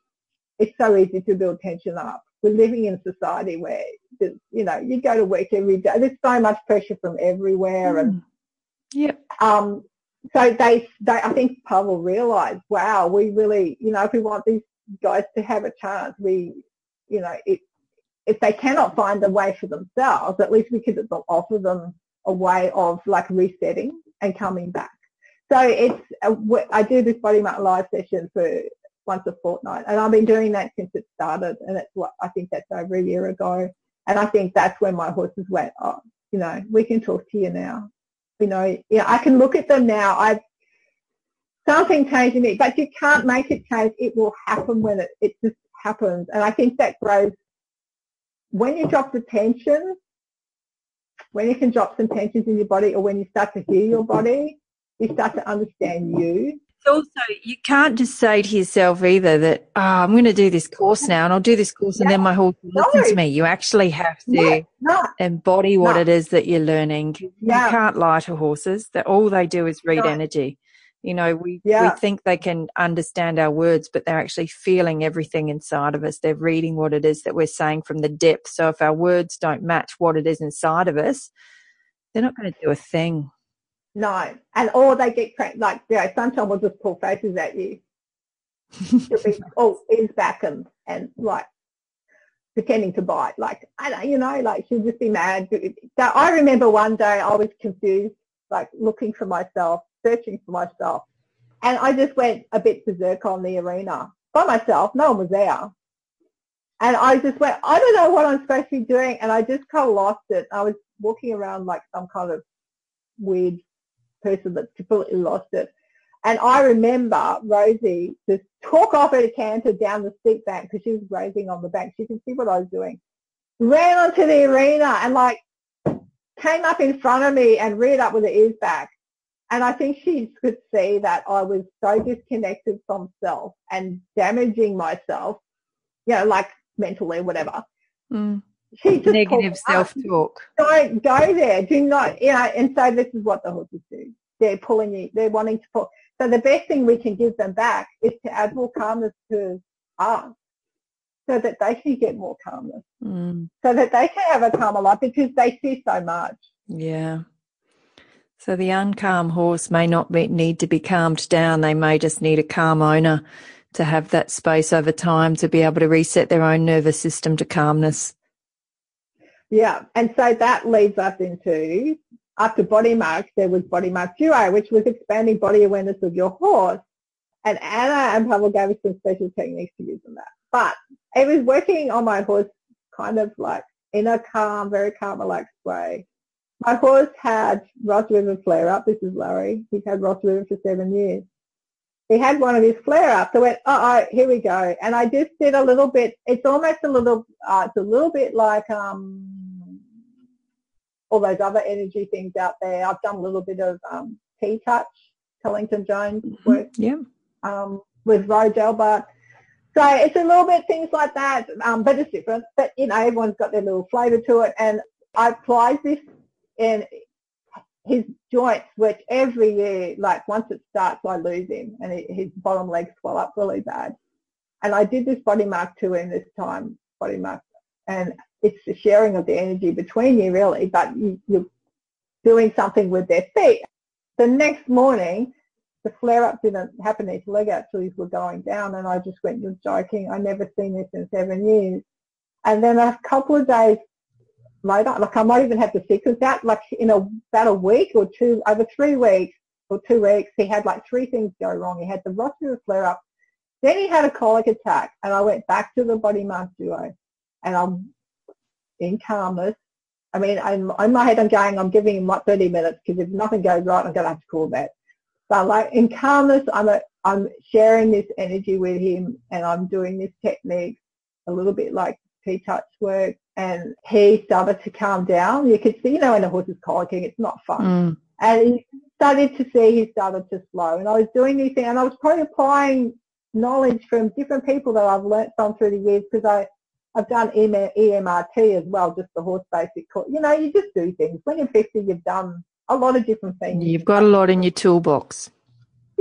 it's so easy to build tension up. We're living in a society where, you know, you go to work every day. There's so much pressure from everywhere. Mm. And yep. Um, so they, they, I think Pavel realised, wow, we really, you know, if we want these guys to have a chance, we, you know, it, if they cannot find a way for themselves, at least we could offer them a way of like resetting and coming back. So it's, uh, a, I do this Body Mark live session for once a fortnight and I've been doing that since it started and it's what, I think that's over a year ago. And I think that's when my horses went, oh, you know, we can talk to you now you know, yeah, I can look at them now. I something changed in me, but you can't make it change. It will happen when it, it just happens. And I think that grows when you drop the tension, when you can drop some tensions in your body or when you start to hear your body, you start to understand you also you can't just say to yourself either that oh, I'm going to do this course now and I'll do this course and then my horse will listen no. to me. You actually have to no, no, embody what it is that you're learning. Yeah. You can't lie to horses. That all they do is read energy. You know, we yeah. we think they can understand our words, but they're actually feeling everything inside of us. They're reading what it is that we're saying from the depth. So if our words don't match what it is inside of us, they're not going to do a thing. No. And or they get crank like, you know, Sunshine will just pull faces at you. She'll be oh, ears back and, and like pretending to bite. Like, I don't, you know, like she'll just be mad. So I remember one day I was confused, like looking for myself, searching for myself. And I just went a bit berserk on the arena by myself. No one was there. And I just went, I don't know what I'm supposed to be doing. And I just kind of lost it. I was walking around like some kind of weird person that completely lost it. And I remember Rosie just took off at a canter down the steep bank because she was grazing on the bank. She could see what I was doing. Ran onto the arena and like came up in front of me and reared up with her ears back. And I think she could see that I was so disconnected from self and damaging myself, you know, like mentally, whatever. Mm. She just negative self-talk. Don't go there. Do not, you know, and so this is what the horses do. They're pulling you, they're wanting to pull. So the best thing we can give them back is to add more calmness to us so that they can get more calmness. Mm. So that they can have a calmer life because they see so much. Yeah. So the uncalm horse may not need to be calmed down. They may just need a calm owner to have that space over time to be able to reset their own nervous system to calmness. Yeah, and so that leads us into, after body marks, there was body mark duo, which was expanding body awareness of your horse. And Anna and Pavel gave us some special techniques to use in that. But it was working on my horse kind of like in a calm, very calm, relaxed way. My horse had Ross River flare up. This is Larry. He's had Ross River for seven years he had one of his flare-ups. I went, oh, here we go. And I just did a little bit, it's almost a little, uh, it's a little bit like um, all those other energy things out there. I've done a little bit of um, T-Touch, Tellington Jones mm-hmm. work yeah. um, with Rogel, but so it's a little bit things like that, um, but it's different. But, you know, everyone's got their little flavour to it. And I applied this and his joints, which every year, like once it starts, I lose him, and his bottom legs swell up really bad. And I did this body mark to him this time, body mark, and it's the sharing of the energy between you really, but you, you're doing something with their feet. The next morning, the flare-up didn't happen. His leg actually were going down, and I just went, "You're joking! I never seen this in seven years." And then a couple of days later, like I might even have the secrets out, like in a, about a week or two, over three weeks or two weeks, he had like three things go wrong. He had the Ross River flare up. Then he had a colic attack and I went back to the body mark duo and I'm in calmness. I mean, I'm, in my head I'm going, I'm giving him like 30 minutes because if nothing goes right, I'm going to have to call that. But like in calmness, I'm, a, I'm sharing this energy with him and I'm doing this technique a little bit like T-touch work and he started to calm down. You could see, you know, when a horse is colicking, it's not fun. Mm. And he started to see he started to slow. And I was doing these things and I was probably applying knowledge from different people that I've learnt from through the years because I, I've done EMRT as well, just the horse basic course. You know, you just do things. When you're 50, you've done a lot of different things. You've got a lot in your toolbox.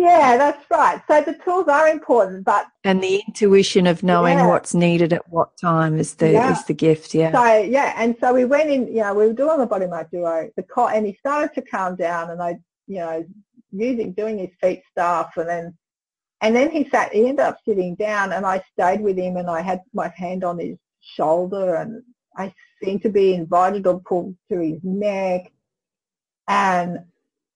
Yeah, that's right. So the tools are important, but and the intuition of knowing Yeah. what's needed at what time is the Yeah. is the gift. Yeah. so yeah, and so we went in. You know, we were doing the body mark duo, the co- and he started to calm down, and I, you know, using doing his feet stuff, and then and then he sat. He ended up sitting down, and I stayed with him, and I had my hand on his shoulder, and I seemed to be invited or pulled to his neck, and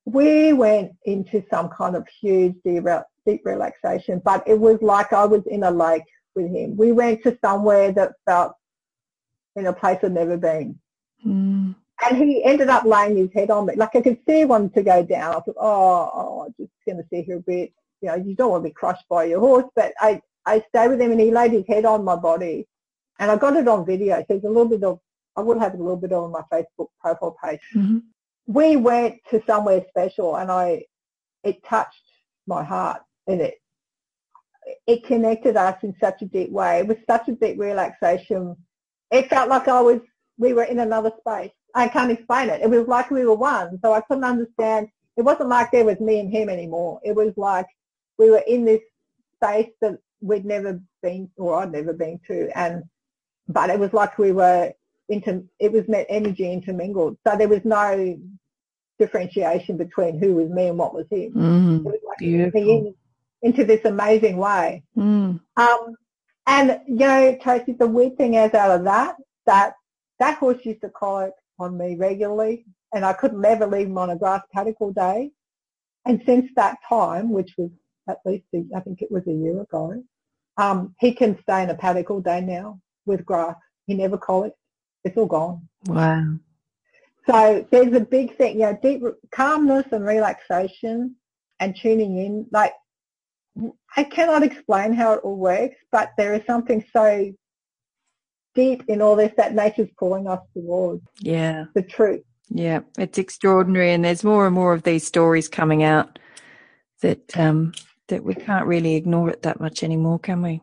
we went into some kind of huge deep, deep relaxation, but it was like I was in a lake with him. We went to somewhere that felt in a place I'd never been. Mm. And he ended up laying his head on me. Like I could see he wanted to go down. I thought, oh, oh I'm just going to sit here a bit. You know, you don't want to be crushed by your horse. But I, I stayed with him and he laid his head on my body. And I got it on video. So there's a little bit of, I will have a little bit on my Facebook profile page. Mhm. We went to somewhere special and I, it touched my heart and it, it connected us in such a deep way. It was such a deep relaxation. It felt like I was, we were in another space. I can't explain it. It was like we were one. So I couldn't understand. It wasn't like there was me and him anymore. It was like we were in this space that we'd never been, or I'd never been to. And, but it was like we were into, it was met energy intermingled. So there was no differentiation between who was me and what was him. It Mm. was like Beautiful. into this amazing way. Mm. Um, and you know, Tracy, the weird thing is out of that, that that horse used to colic on me regularly, and I could never leave him on a grass paddock all day. And since that time, which was at least, a, I think it was a year ago, um, he can stay in a paddock all day now with grass. He never colics. It's all gone. Wow. So there's a big thing, you know, deep calmness and relaxation and tuning in. Like, I cannot explain how it all works, but there is something so deep in all this that nature's pulling us towards Yeah. the truth. Yeah. It's extraordinary, and there's more and more of these stories coming out that um, that we can't really ignore it that much anymore, can we?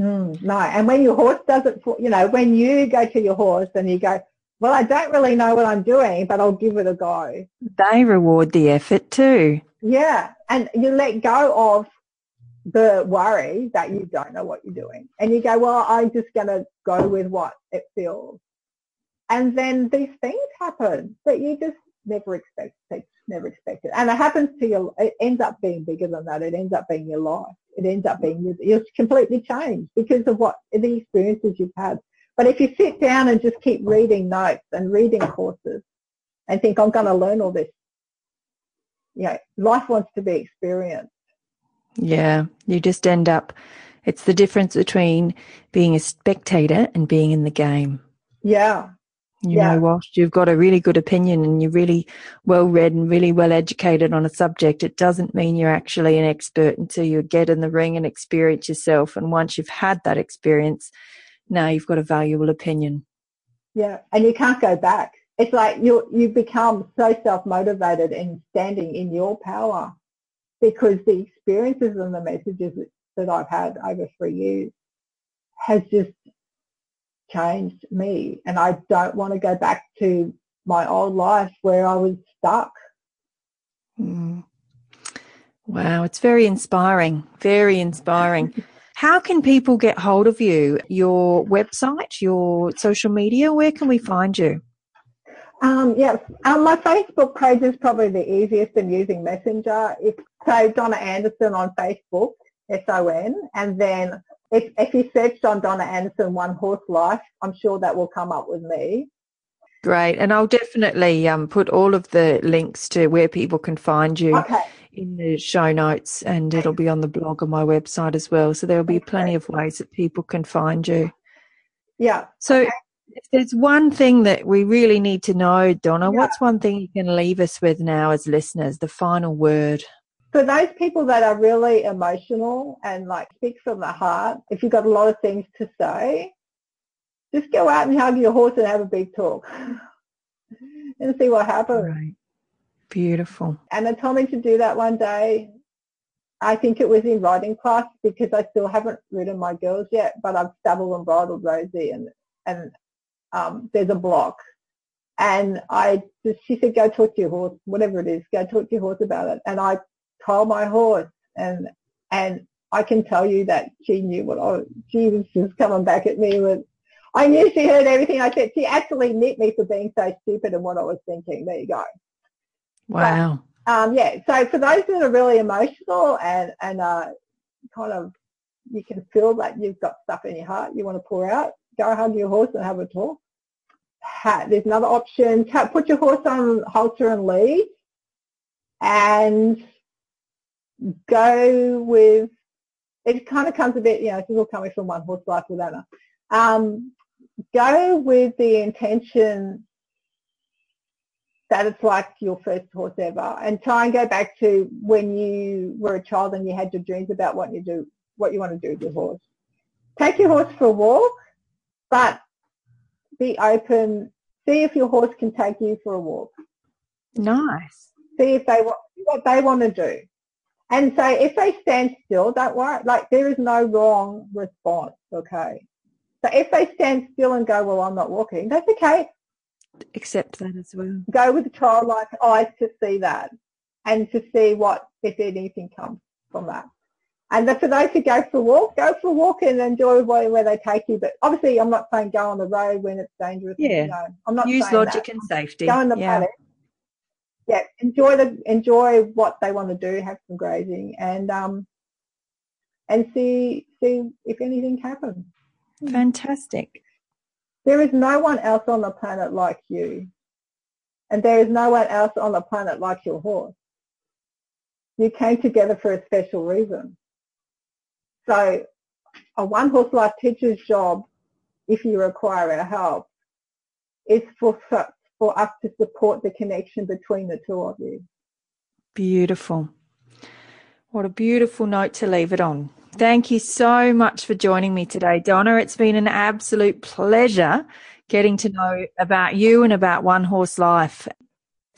Mm, no, and when your horse does it for, you know, when you go to your horse and you go, well, I don't really know what I'm doing, but I'll give it a go. They reward the effort too. Yeah, and you let go of the worry that you don't know what you're doing. And you go, well, I'm just going to go with what it feels. And then these things happen that you just never expect, never expected. And it happens to you, it ends up being bigger than that. It ends up being your life. It ends up being, you're completely changed because of what, the experiences you've had. But if you sit down and just keep reading notes and reading courses and think, I'm going to learn all this, you know, life wants to be experienced. Yeah. You just end up. It's the difference between being a spectator and being in the game. Yeah, You Yeah. know, whilst you've got a really good opinion and you're really well read and really well educated on a subject, it doesn't mean you're actually an expert until you get in the ring and experience yourself. And once you've had that experience, now you've got a valuable opinion. yeah, and you can't go back. It's like you you become so self motivated and standing in your power because the experiences and the messages that I've had over three years has just changed me, and I don't want to go back to my old life where I was stuck. Mm. Wow, it's very inspiring. Very inspiring. How can people get hold of you? Your website, your social media, where can we find you? Um, yes, um, my Facebook page is probably the easiest in using Messenger. It's so Donna Anderson on Facebook, S-O-N, and then if, if you searched on Donna Anderson One Horse Life, I'm sure that will come up with me. Great. And I'll definitely um, put all of the links to where people can find you Okay. in the show notes and it'll be on the blog on my website as well. So there'll be Okay. plenty of ways that people can find you. Yeah. So if there's one thing that we really need to know, Donna, Yeah. what's one thing you can leave us with now as listeners, the final word? For those people that are really emotional and like speak from the heart, if you've got a lot of things to say, just go out and hug your horse and have a big talk and see what happens. Right. Beautiful. And they told me to do that one day. I think it was in riding class because I still haven't ridden my girls yet, but I've saddled and bridled Rosie and, and um, there's a block. And I just, she said, go talk to your horse, whatever it is, go talk to your horse about it. And I told my horse and, and I can tell you that she knew what I, she was just coming back at me with, I knew she heard everything I said. She actually nipped me for being so stupid and what I was thinking. There you go. Wow. Um, yeah, so for those that are really emotional and, and uh, kind of you can feel that you've got stuff in your heart you want to pour out, go hug your horse and have a talk. There's another option. Put your horse on halter and lead and go with, it kind of comes a bit, you know, this is all coming from one horse life with Anna. Um, go with the intention that it's like your first horse ever and try and go back to when you were a child and you had your dreams about what you do what you want to do with your horse. Take your horse for a walk, but be open. See if your horse can take you for a walk. Nice. See if they what they want to do. And so if they stand still, don't worry. Like there is no wrong response, okay? So if they stand still and go, well, I'm not walking, that's okay. Accept that as well. go with childlike eyes to see that and to see what, if anything comes from that. And for those who go for a walk, go for a walk and enjoy where, where they take you. But obviously I'm not saying go on the road when it's dangerous. Yeah. No, I'm not Use logic that. and safety. Go in the yeah. paddock. Yeah, enjoy the enjoy what they want to do, have some grazing and um and see see if anything happens. Fantastic. There is no one else on the planet like you. And there is no one else on the planet like your horse. You came together for a special reason. So a one horse life teacher's job, if you require our help, is for, for us to support the connection between the two of you. Beautiful. What a beautiful note to leave it on. Thank you so much for joining me today, Donna. It's been an absolute pleasure getting to know about you and about One Horse Life.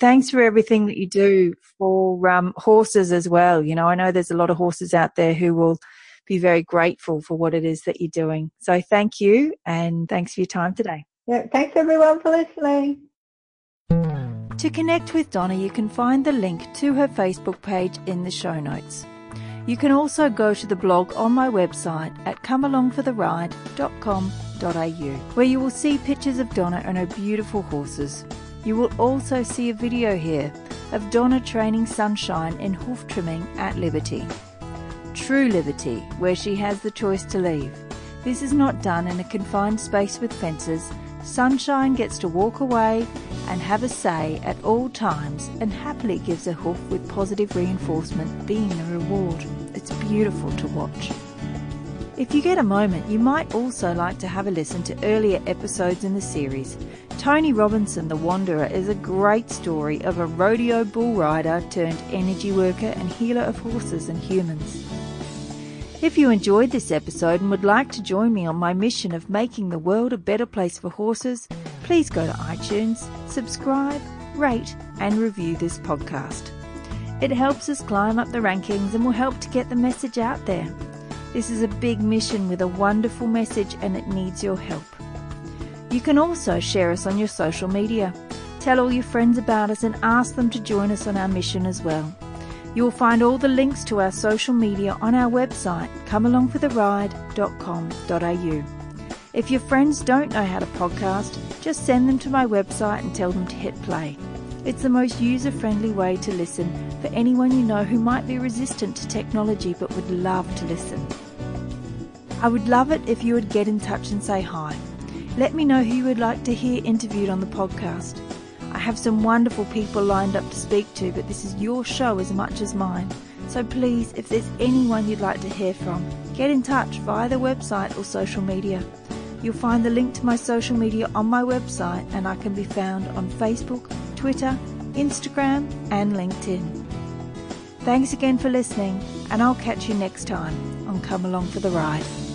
Thanks for everything that you do for um, horses as well. You know, I know there's a lot of horses out there who will be very grateful for what it is that you're doing. So thank you and thanks for your time today. Yeah, thanks everyone for listening. To connect with Donna, you can find the link to her Facebook page in the show notes. You can also go to the blog on my website at comealongfortheride.com.au where you will see pictures of Donna and her beautiful horses. You will also see a video here of Donna training Sunshine in hoof trimming at Liberty. True Liberty, where she has the choice to leave. This is not done in a confined space with fences. Sunshine gets to walk away and have a say at all times and happily gives a hoof with positive reinforcement being the reward. It's beautiful to watch. If you get a moment, you might also like to have a listen to earlier episodes in the series. Tony Robinson, the Wanderer, is a great story of a rodeo bull rider turned energy worker and healer of horses and humans. If you enjoyed this episode and would like to join me on my mission of making the world a better place for horses, please go to iTunes, subscribe, rate, and review this podcast. It helps us climb up the rankings and will help to get the message out there. This is a big mission with a wonderful message and it needs your help. You can also share us on your social media. Tell all your friends about us and ask them to join us on our mission as well. You will find all the links to our social media on our website, comealongfortheride.com.au. If your friends don't know how to podcast, just send them to my website and tell them to hit play. It's the most user friendly way to listen for anyone you know who might be resistant to technology but would love to listen. I would love it if you would get in touch and say hi. Let me know who you would like to hear interviewed on the podcast. I have some wonderful people lined up to speak to, but this is your show as much as mine. So please, if there's anyone you'd like to hear from, get in touch via the website or social media. You'll find the link to my social media on my website and I can be found on Facebook, Twitter, Instagram and LinkedIn. Thanks again for listening and I'll catch you next time on Come Along for the Ride.